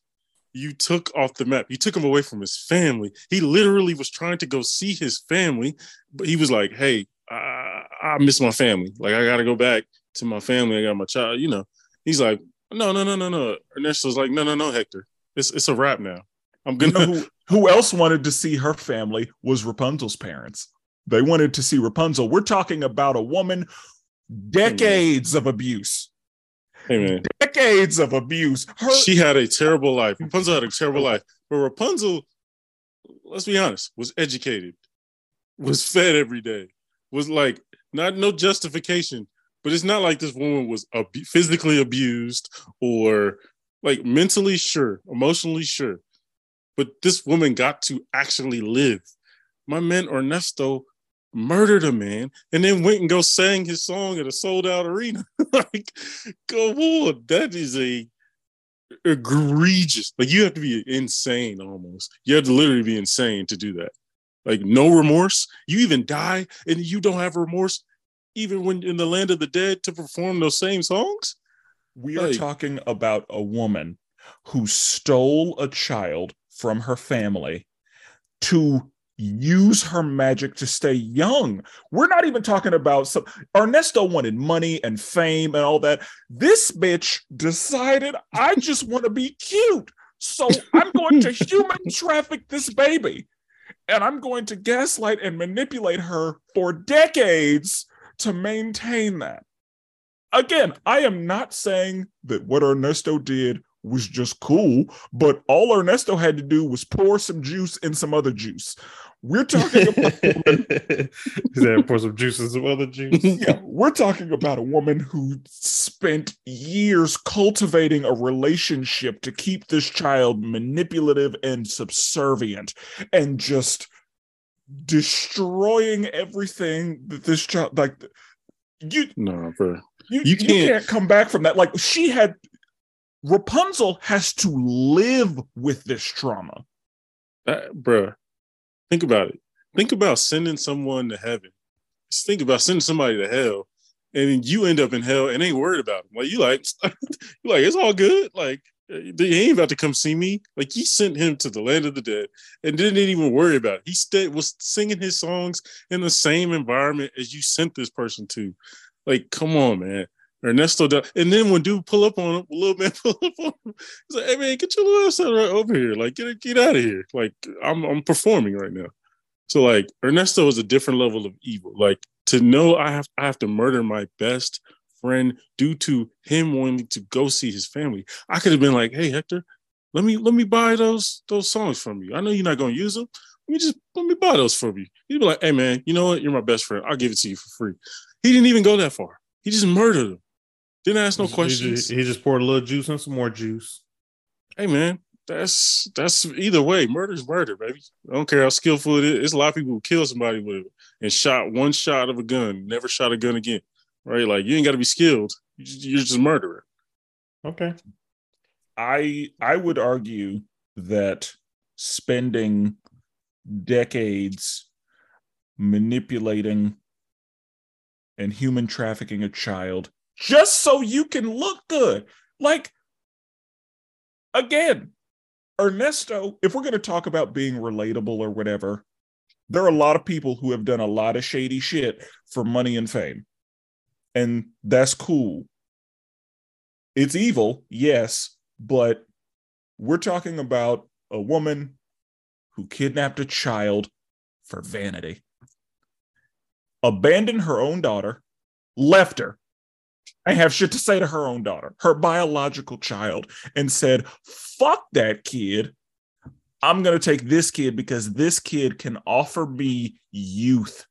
You took off the map. You took him away from his family. He literally was trying to go see his family, but he was like, "Hey, I, I miss my family. Like I got to go back to my family. I got my child. You know." He's like, "No, no, no, no, no." Ernesto's like, "No, no, no, Hector. It's it's a wrap now. I'm gonna." know who, who else wanted to see her family was Rapunzel's parents. They wanted to see Rapunzel. We're talking about a woman, decades of abuse, hey man, decades of abuse. Her she had a terrible life. Rapunzel had a terrible life. But Rapunzel, let's be honest, was educated, was fed every day, was like not no justification. But it's not like this woman was abu- physically abused or like mentally sure, emotionally sure. But this woman got to actually live. My man Ernesto murdered a man and then went and go sang his song at a sold out arena. (laughs) like, come on, that is a egregious. Like you have to be insane almost. You have to literally be insane to do that. Like no remorse. You even die and you don't have remorse, even when in the land of the dead to perform those same songs. We are talking about a woman who stole a child from her family to use her magic to stay young. We're not even talking about some Ernesto wanted money and fame and all that. This bitch decided I just want to be cute. So I'm going to (laughs) human traffic this baby. And I'm going to gaslight and manipulate her for decades to maintain that. Again, I am not saying that what Ernesto did was just cool, but all Ernesto had to do was pour some juice in some other juice. We're talking about Is (laughs) that pour some juice and some other juice? (laughs) yeah, we're talking about a woman who spent years cultivating a relationship to keep this child manipulative and subservient and just destroying everything that this child like you No, bro. you, You you can't, can't- come back from that like she had Rapunzel has to live with this trauma uh, That, bruh, think about it. Think about sending someone to heaven. Just think about sending somebody to hell, and then you end up in hell and ain't worried about them. Like you like, (laughs) you like it's all good. Like he ain't about to come see me. Like he sent him to the land of the dead and didn't even worry about it. He stayed was singing his songs in the same environment as you sent this person to. Like, come on, man. Ernesto, do- and then when dude pull up on him, (laughs) little man pull up on him, he's like, "Hey man, get your little ass right over here! Like, get get out of here! Like, I'm I'm performing right now." So like, Ernesto is a different level of evil. Like to know I have I have to murder my best friend due to him wanting to go see his family. I could have been like, "Hey Hector, let me let me buy those those songs from you. I know you're not going to use them. Let me just let me buy those from you." He'd be like, "Hey man, you know what? You're my best friend. I'll give it to you for free." He didn't even go that far. He just murdered him. Didn't ask no He questions. He just poured a little juice and some more juice. hey man, that's that's either way. Murder's murder, baby. I don't care how skillful it is. There's a lot of people who kill somebody with it and shot one shot of a gun, never shot a gun again. Right? Like you ain't got to be skilled. You just- You're just a murderer. Okay. I I would argue that spending decades manipulating and human trafficking a child just so you can look good. Like again, Ernesto, if we're going to talk about being relatable or whatever, there are a lot of people who have done a lot of shady shit for money and fame. And that's cool. It's evil, yes, but we're talking about a woman who kidnapped a child for vanity, abandoned her own daughter, left her. I have shit to say to her own daughter, her biological child, and said, fuck that kid. I'm going to take this kid because this kid can offer me youth.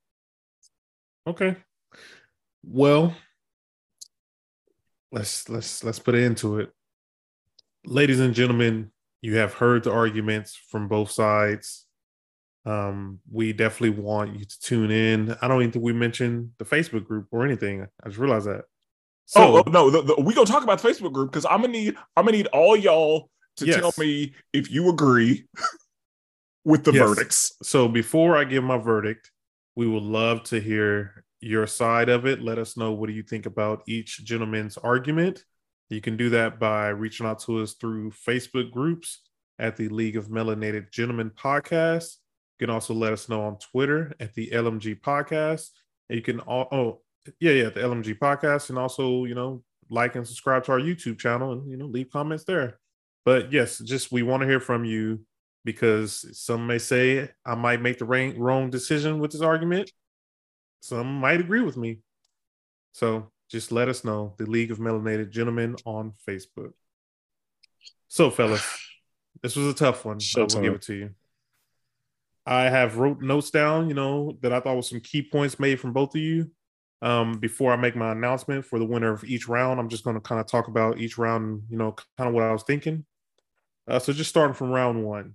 Okay. Well, let's let's let's put it into it. Ladies and gentlemen, you have heard the arguments from both sides. Um, we definitely want you to tune in. I don't even think we mentioned the Facebook group or anything. I just realized that. oh, oh, no, the, the, we gonna talk about the Facebook group because I'm gonna need I'm gonna need all y'all to Yes. tell me if you agree (laughs) with the Yes. verdicts. So before I give my verdict, we would love to hear your side of it. Let us know what do you think about each gentleman's argument. You can do that by reaching out to us through Facebook groups at the League of Melanated Gentlemen podcast. You can also let us know on Twitter at the LMG podcast. And you can all oh yeah, yeah, the LMG podcast, and also, you know, like and subscribe to our YouTube channel and you know, leave comments there. But yes, just we want to hear from you because some may say I might make the wrong, wrong decision with this argument. Some might agree with me. So just let us know. The League of Melanated Gentlemen on Facebook. So, fellas, (sighs) This was a tough one. So I will give it to you. I have wrote notes down, you know, that I thought was some key points made from both of you. Um, before I make my announcement for the winner of each round, I'm just going to kind of talk about each round, you know, kind of what I was thinking. Uh, so just starting from round one,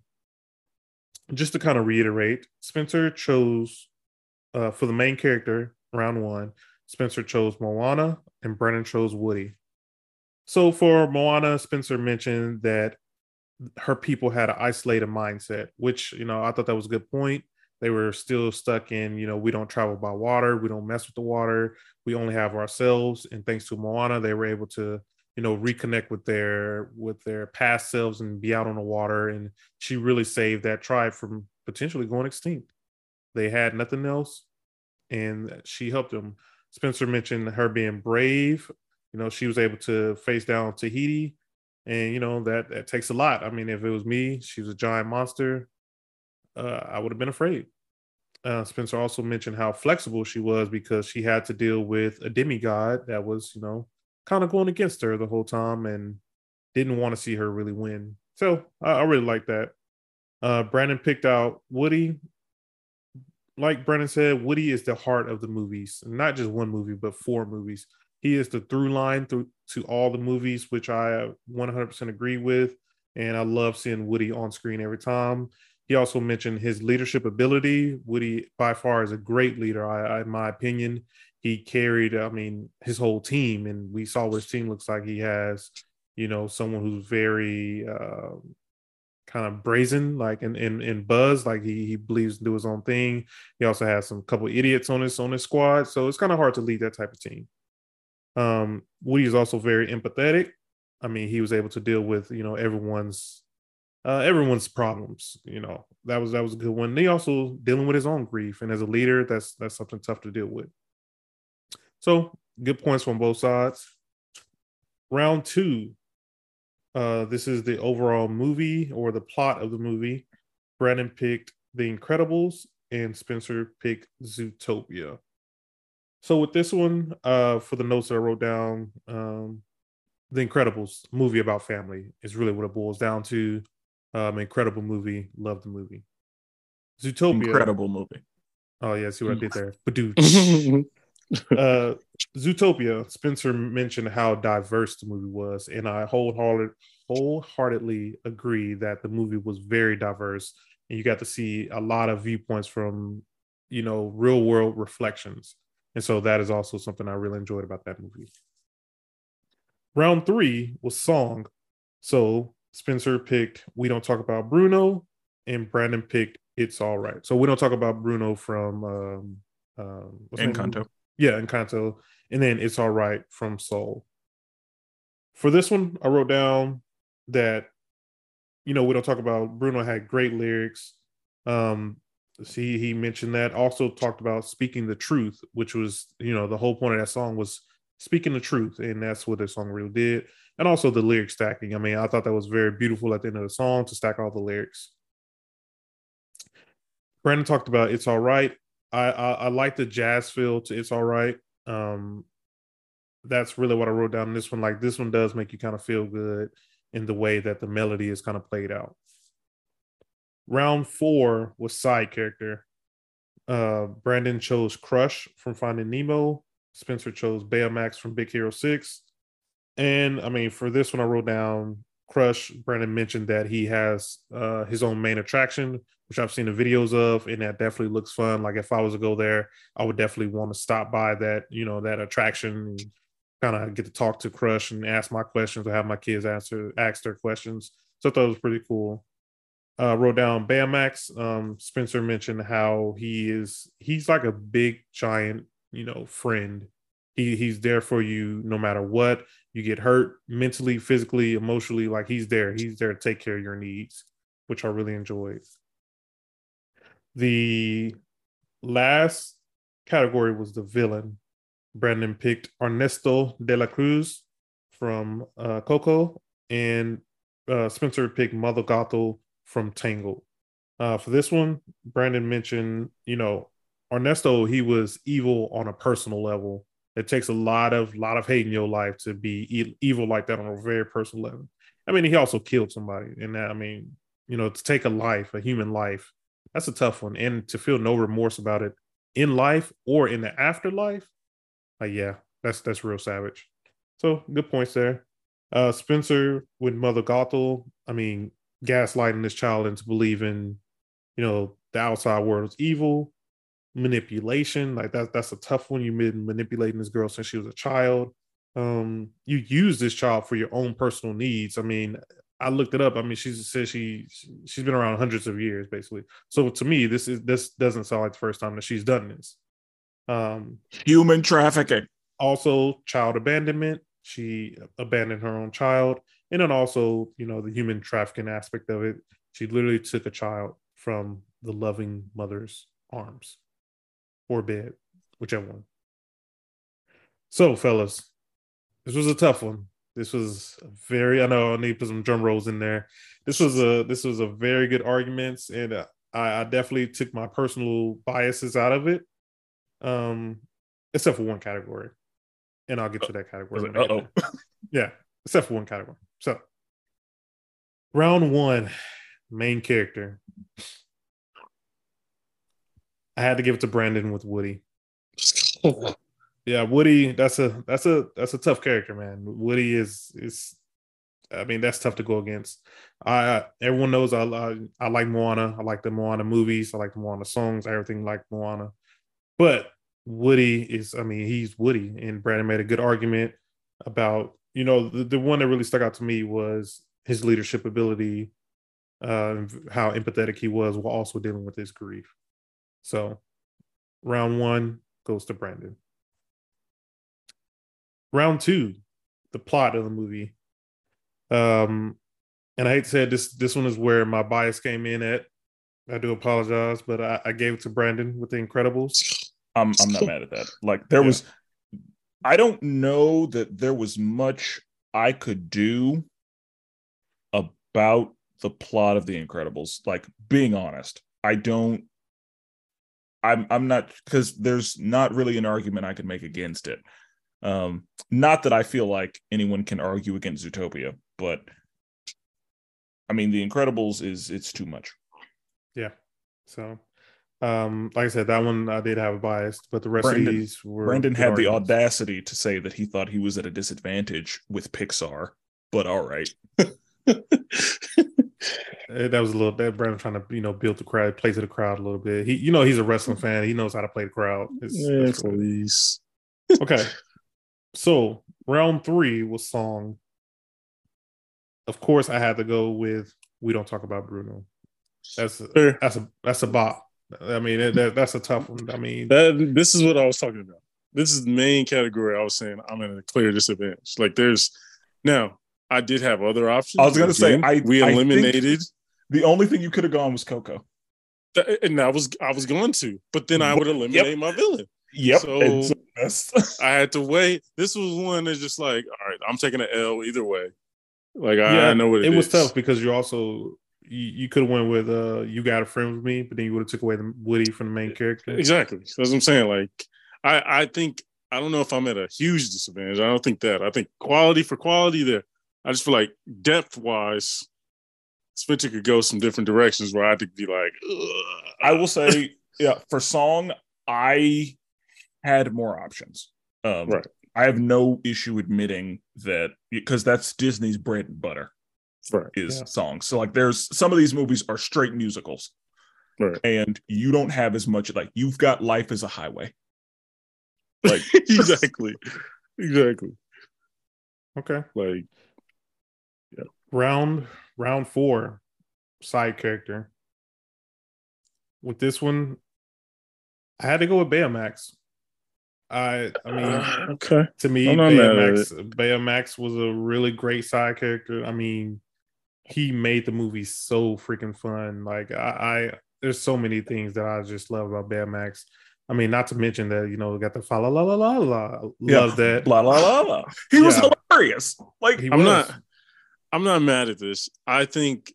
just to kind of reiterate, Spenser chose uh, for the main character, round one, Spenser chose Moana and Brennan chose Woody. So for Moana, Spenser mentioned that her people had an isolated mindset, which, you know, I thought that was a good point. They were still stuck in, you know, we don't travel by water, we don't mess with the water, we only have ourselves. And thanks to Moana, they were able to, you know, reconnect with their with their past selves and be out on the water. And she really saved that tribe from potentially going extinct. They had nothing else, and she helped them. Spenser mentioned her being brave. You know, she was able to face down Tahiti, and you know that that takes a lot. I mean, if it was me, she was a giant monster. Uh, I would have been afraid. Uh, Spenser also mentioned how flexible she was because she had to deal with a demigod that was, you know, kind of going against her the whole time and didn't want to see her really win. So I, I really like that. Uh, Brandon picked out Woody. Like Brandon said, Woody is the heart of the movies, not just one movie, but four movies. He is the through line through to all the movies, which I 100% agree with. And I love seeing Woody on screen every time. He also mentioned his leadership ability. Woody, by far, is a great leader, I, I, in my opinion. He carried, I mean, his whole team, and we saw what his team looks like. He has, you know, someone who's very uh, kind of brazen, like in, in in Buzz, like he he believes to do his own thing. He also has some couple idiots on his on his squad, so it's kind of hard to lead that type of team. Um, Woody is also very empathetic. I mean, he was able to deal with you know everyone's uh, everyone's problems. You know that was that was a good one. He also dealing with his own grief, and as a leader, that's that's something tough to deal with. So good points from both sides. Round two. Uh, this is the overall movie or the plot of the movie. Brandon picked The Incredibles, and Spenser picked Zootopia. So with this one, uh, for the notes that I wrote down, um, The Incredibles movie about family is really what it boils down to. Um, incredible movie, love the movie. Zootopia, Incredible movie. Oh yeah, see what I did there. Badoo. (laughs) (laughs) uh, Zootopia. Spenser mentioned how diverse the movie was, and I wholehearted, wholeheartedly agree that the movie was very diverse, and you got to see a lot of viewpoints from, you know, real world reflections, and so that is also something I really enjoyed about that movie. Round three was song, so Spenser picked "We Don't Talk About Bruno," and Brandon picked "It's All Right." So we don't talk about Bruno from um, um, Encanto. Yeah, Encanto, and then it's all right from Soul. For this one, I wrote down that you know we don't talk about Bruno had great lyrics. Um, he he mentioned that. Also talked about speaking the truth, which was you know the whole point of that song was speaking the truth, and that's what the song really did. And also the lyric stacking. I mean, I thought that was very beautiful at the end of the song to stack all the lyrics. Brandon talked about it's all right. I, I I like the jazz feel to it's all right. Um that's really what I wrote down in this one. Like this one does make you kind of feel good in the way that the melody is kind of played out. Round four was side character. Uh Brandon chose Crush from Finding Nemo. Spenser chose Baymax from Big Hero 6. And I mean, for this one, I wrote down Crush. Brandon mentioned that he has uh, his own main attraction, which I've seen the videos of, and that definitely looks fun. Like if I was to go there, I would definitely want to stop by that, you know, that attraction and kind of get to talk to Crush and ask my questions or have my kids answer ask their questions. So I thought it was pretty cool. Uh, wrote down Baymax. Um, Spenser mentioned how he is he's like a big giant, you know, friend. He he's there for you no matter what. You get hurt mentally, physically, emotionally, like he's there. He's there to take care of your needs, which I really enjoyed. The last category was the villain. Brandon picked Ernesto de la Cruz from uh, Coco, and uh, Spenser picked Mother Gothel from Tangled. Uh, for this one, Brandon mentioned, you know, Ernesto, he was evil on a personal level. It takes a lot of lot of hate in your life to be e- evil like that on a very personal level. I mean, he also killed somebody, and that I mean, you know, to take a life, a human life, that's a tough one, and to feel no remorse about it in life or in the afterlife, like yeah, that's that's real savage. So good points there. Uh, Spenser with Mother Gothel, I mean, gaslighting this child into believing, you know, the outside world is evil, manipulation. Like that, that's a tough one. You've been manipulating this girl since she was a child. Um, you use this child for your own personal needs. I mean, I looked it up. I mean, she says she she's been around hundreds of years, basically. So to me, this is this doesn't sound like the first time that she's done this. Um, Human trafficking. also child abandonment she abandoned her own child and then also you know the human trafficking aspect of it she literally took a child from the loving mother's arms or bed whichever one so fellas this was a tough one this was very i know i need to put some drum rolls in there this was a this was a very good arguments and uh, I, I definitely took my personal biases out of it um except for one category and I'll get to that category. get Uh-oh. Yeah, except for one category. So, round one, main character. I had to give it to Brandon with Woody. (laughs) Yeah, Woody. That's a that's a that's a tough character, man. Woody is is. I mean, that's tough to go against. I everyone knows I I, I like Moana. I like the Moana movies. I like the Moana songs. Everything like Moana, but Woody is. I mean, he's Woody, and Brandon made a good argument about you know the, the one that really stuck out to me was his leadership ability, uh, how empathetic he was while also dealing with his grief. So, round one goes to Brandon. Round two, the plot of the movie. Um, and I hate to say it, this this one is where my bias came in at. I do apologize, but I, I gave it to Brandon with the Incredibles. I'm I'm not mad at that. Like there Yeah. was I don't know that there was much I could do about the plot of The Incredibles. Like being honest, I don't I'm I'm not because there's not really an argument I could make against it. Um not that I feel like anyone can argue against Zootopia, but I mean The Incredibles is it's too much. Yeah. So, um, like I said, that one I did have a bias, but the rest Brandon- of these were. Brendan good had the audacity to say that he thought he was at a disadvantage with Pixar, but all right. (laughs) Eh, That was a little that Brandon trying to you know build the crowd, play to the crowd a little bit. He, you know, he's a wrestling fan. He knows how to play the crowd. It's- Yeah, please. okay. So round three was song. Of course, I had to go with "We Don't Talk About Bruno." That's a, Fair. that's a that's a bop. I mean, that, that- that's a tough one. I mean, That this is what I was talking about. This is the main category I was saying I'm in a clear disadvantage. Like there's now I did have other options. I was gonna say, I- we I think- eliminated The only thing you could have gone was Coco. that, and I was I was going to, but then I would eliminate my villain. Yep. So- that's- (laughs) I had to wait. This was one that's just like, all right, I'm taking an L either way. Like I, yeah, I know what it it was tough because you also you, you could have went with uh you got a friend with me, but then you would have took away the Woody from the main character. Exactly. That's what I'm saying. Like, I, I think I don't know if I'm at a huge disadvantage. I don't think that. I think quality for quality there. I just feel like depth wise, Spenser could go some different directions where I could be like, Ugh. I will say, (laughs) yeah, for song, I had more options. Um, Right. I have no issue admitting that because that's Disney's bread and butter right. is Yeah. songs. So like, there's some of these movies are straight musicals, Right. and you don't have as much. Like, you've got Life as a Highway. Like, (laughs) exactly. Exactly. Okay. Like, Round round four, side character. With this one, I had to go with Baymax. I I mean uh, okay. to me, I'm not mad at Baymax, Baymax was a really great side character. I mean, he made the movie so freaking fun. Like I, I there's so many things that I just love about Baymax. I mean, not to mention that you know we got the fa la la la la la. Yeah. Love that. blah blah blah. blah. He was hilarious. Like, He I'm was. not I'm not mad at this. I think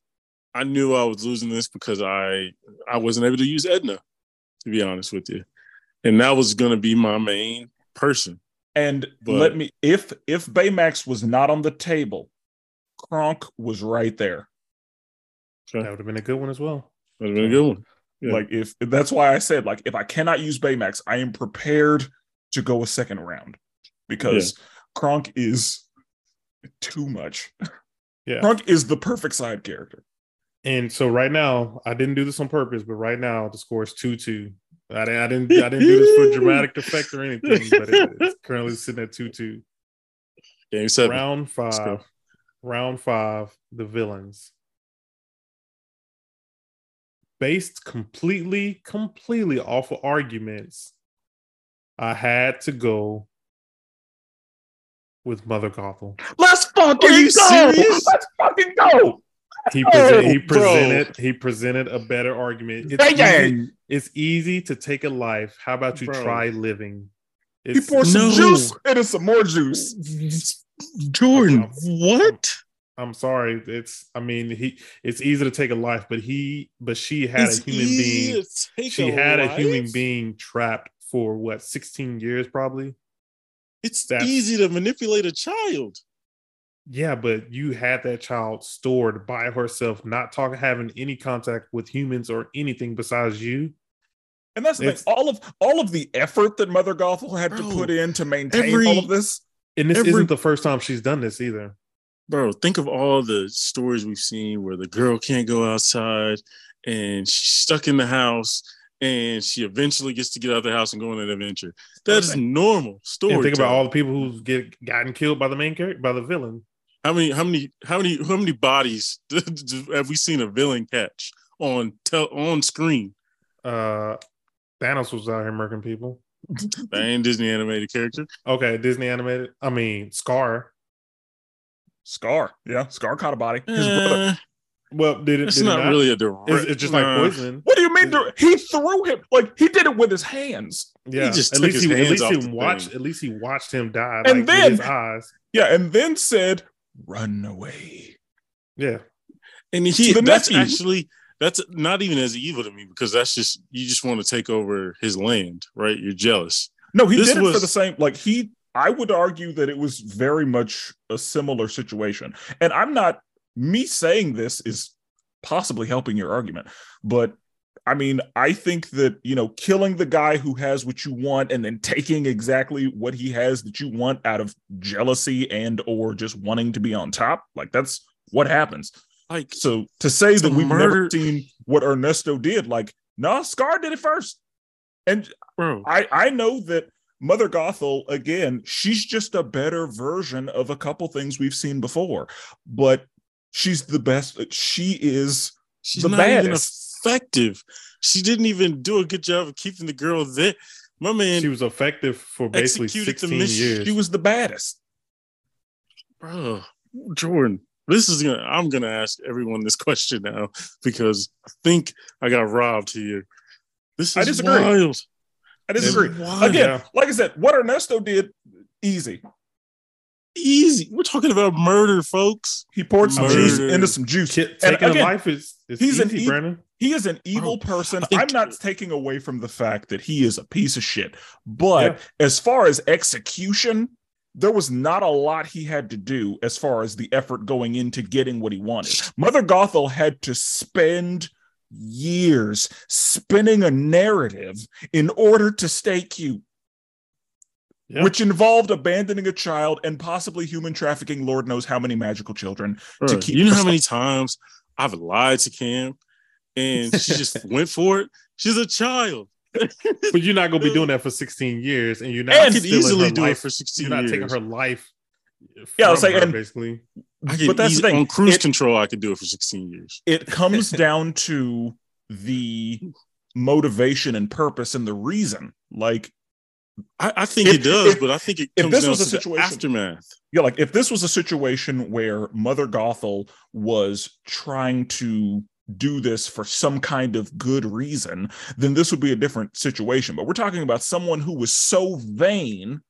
I knew I was losing this because I I wasn't able to use Edna, to be honest with you. And that was gonna be my main person. And But- let me if if Baymax was not on the table, Kronk was right there. That would have been a good one as well. That'd been a good one. Yeah. Like if that's why I said like if I cannot use Baymax, I am prepared to go a second round because Kronk is too much. (laughs) Yeah. Kronk is the perfect side character. And so right now, I didn't do this on purpose, but right now the score is two two. I didn't, I didn't, I didn't do this for (laughs) dramatic effect or anything, but it- it's currently sitting at two two. Game seven. Round five, round five, the villains. Based completely, completely off of arguments, I had to go with Mother Gothel. Let's fucking Are you go. serious? Let's fucking go. He, present, he Oh, bro. presented he presented a better argument. It's easy, it's easy to take a life. How about you Bro. try living? He It's, poured some No. juice into some more juice. Jordan, what? I'm sorry. It's I mean he it's easy to take a life, but he but she had It's a human being. to take She had a human being trapped for what 16 years probably. It's That's- easy to manipulate a child. Yeah, but you had that child stored by herself, not talking, having any contact with humans or anything besides you. And that's the It's- thing. All of all of the effort that Mother Gothel had Bro, to put in to maintain every- all of this. And this Every- isn't the first time she's done this either. Bro, think of all the stories we've seen where the girl can't go outside and she's stuck in the house and she eventually gets to get out of the house and go on an adventure. That is Okay. normal story. And think about all the people who've get gotten killed by the main character, by the villain. How many how many how many how many bodies (laughs) have we seen a villain catch on tel- on screen? Uh Thanos was out here murking people. (laughs) That ain't Disney animated character. Okay, Disney animated. I mean, Scar. Scar, yeah, Scar caught a body. His brother. Eh, Well, did it? it's did it not, really a direct. It's, it's just like nah. poison. What do you mean? th- He threw him like he did it with his hands. Yeah, just at took least his he at least off he watched. thing. At least he watched him die. And like, then- with his eyes. Yeah, and then said, "Run away." Yeah, And he the that's nephew. actually that's not even as evil to me because that's just you just want to take over his land, right? You're jealous. No, he This did it for the same. Like he, I would argue that it was very much a similar situation. And I'm not me saying this is possibly helping your argument, but I mean, I think that you know, killing the guy who has what you want and then (laughs) taking exactly what he has that you want out of jealousy and or just wanting to be on top, like that's what happens. Like So to say that we've never seen what Ernesto did, like, no, Scar did it first. And bro, I I know that Mother Gothel again, she's just a better version of a couple things we've seen before, but she's the best. She is she's the baddest. Effective. She didn't even do a good job of keeping the girl there. My man, she was effective for basically executed the 16 mission. years. she was the baddest. bro, Jordan. This is gonna. I'm gonna ask everyone this question now because I think I got robbed here. This is I disagree. wild. I disagree. Again, Yeah. like I said, what Ernesto did, easy. Easy. We're talking about murder, folks. He poured some Murder. juice into some juice. Ki- And taking again, a life is, is he's an e- Brandon. He is an evil oh, person. I think- I'm not taking away from the fact that he is a piece of shit. But Yeah. as far as execution, there was not a lot he had to do as far as the effort going into getting what he wanted. Mother Gothel had to spend years spinning a narrative in order to stay cute, Yeah. which involved abandoning a child and possibly human trafficking, Lord knows how many magical children. Bro, keep you know how many (laughs) times I've lied to Cam and she just (laughs) went for it? She's a child. (laughs) But you're not gonna be doing that for 16 years, and you're not. I could easily her do it life. for 16 You're not years. taking her life. Yeah, I was saying, her, and- basically. I But that's the thing. on cruise It- control. I could do it for 16 years. it comes down to the motivation and purpose and the reason. Like, I, I think If- it does, if- but I think it if comes this down was a to the situation- aftermath. yeah, like if this was a situation where Mother Gothel was trying to do this for some kind of good reason, then this would be a different situation. But we're talking about someone who was so vain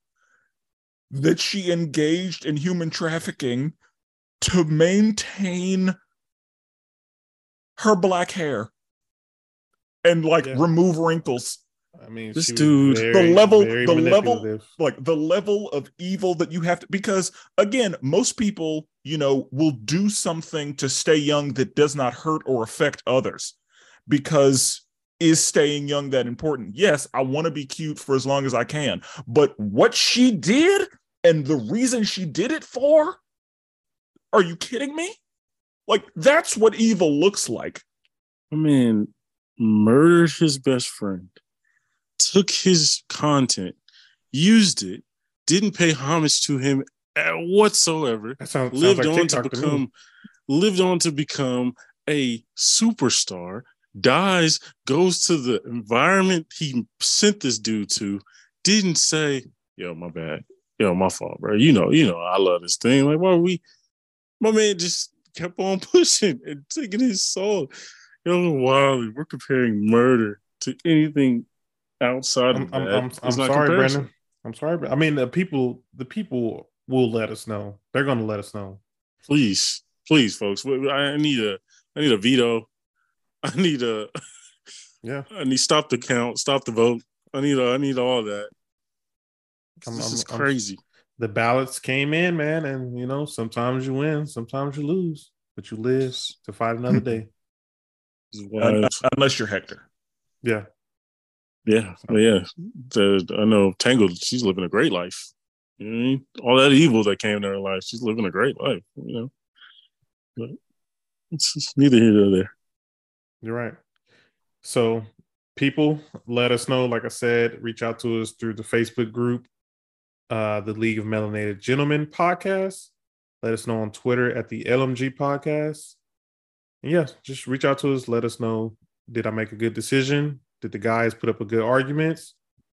that she engaged in human trafficking to maintain her black hair and like Yeah. remove wrinkles. I mean, This she was dude- The level- the level- like the level of evil that you have to because again most people you know will do something to stay young that does not hurt or affect others because is staying young that important? Yes i want to be cute for as long as i can but what she did and the reason she did it for are you kidding me? Like that's what evil looks like. My man murdered his best friend, took his content, used it, didn't pay homage to him whatsoever, sounds, sounds lived like on TikTok to to become lived on to become a superstar, dies, goes to the environment he sent this dude to, didn't say, yo, my bad. Yo, my fault, bro. You know, you know, I love this thing. Like, why we my man just kept on (laughs) pushing and taking his soul. Yo, Wiley, we're comparing murder to anything outside I'm, of I'm. I'm, I'm sorry, comparison. Brandon. I'm sorry. but I mean, the people, the people will let us know. They're going to let us know. Please, please, folks. I need a, I need a veto. (laughs) I need a, Yeah. I need stop the count, stop the vote. I need, a, I need all that. I'm- this I'm- is I'm- crazy. The ballots came in, man, and you know, sometimes you win, sometimes you lose, but you live to fight another (laughs) day. This is Un- wild. unless you're hector Yeah. Yeah, yeah. The, I know Tangled. She's living a great life. You know I mean? All that evil that came in her life, she's living a great life. You know, but it's just neither here nor there. You're right. So, people, let us know. Like I said, reach out to us through the Facebook group, uh, the League of Melanated Gentlemen podcast. Let us know on Twitter at the LMG podcast. And yeah, just reach out to us. Let us know did I make a good decision? Did the guys put up a good arguments?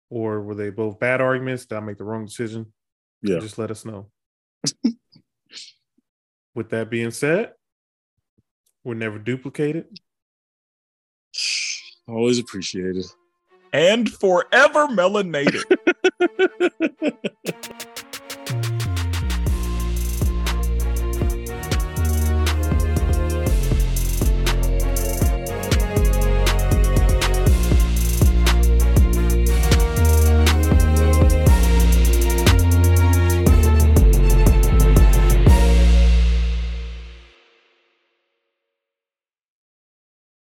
Or were they both bad arguments? Did I make the wrong decision? Yeah. Just let us know. (laughs) With that being said, we're never duplicated. (sighs) Always appreciated. and forever melanated (laughs)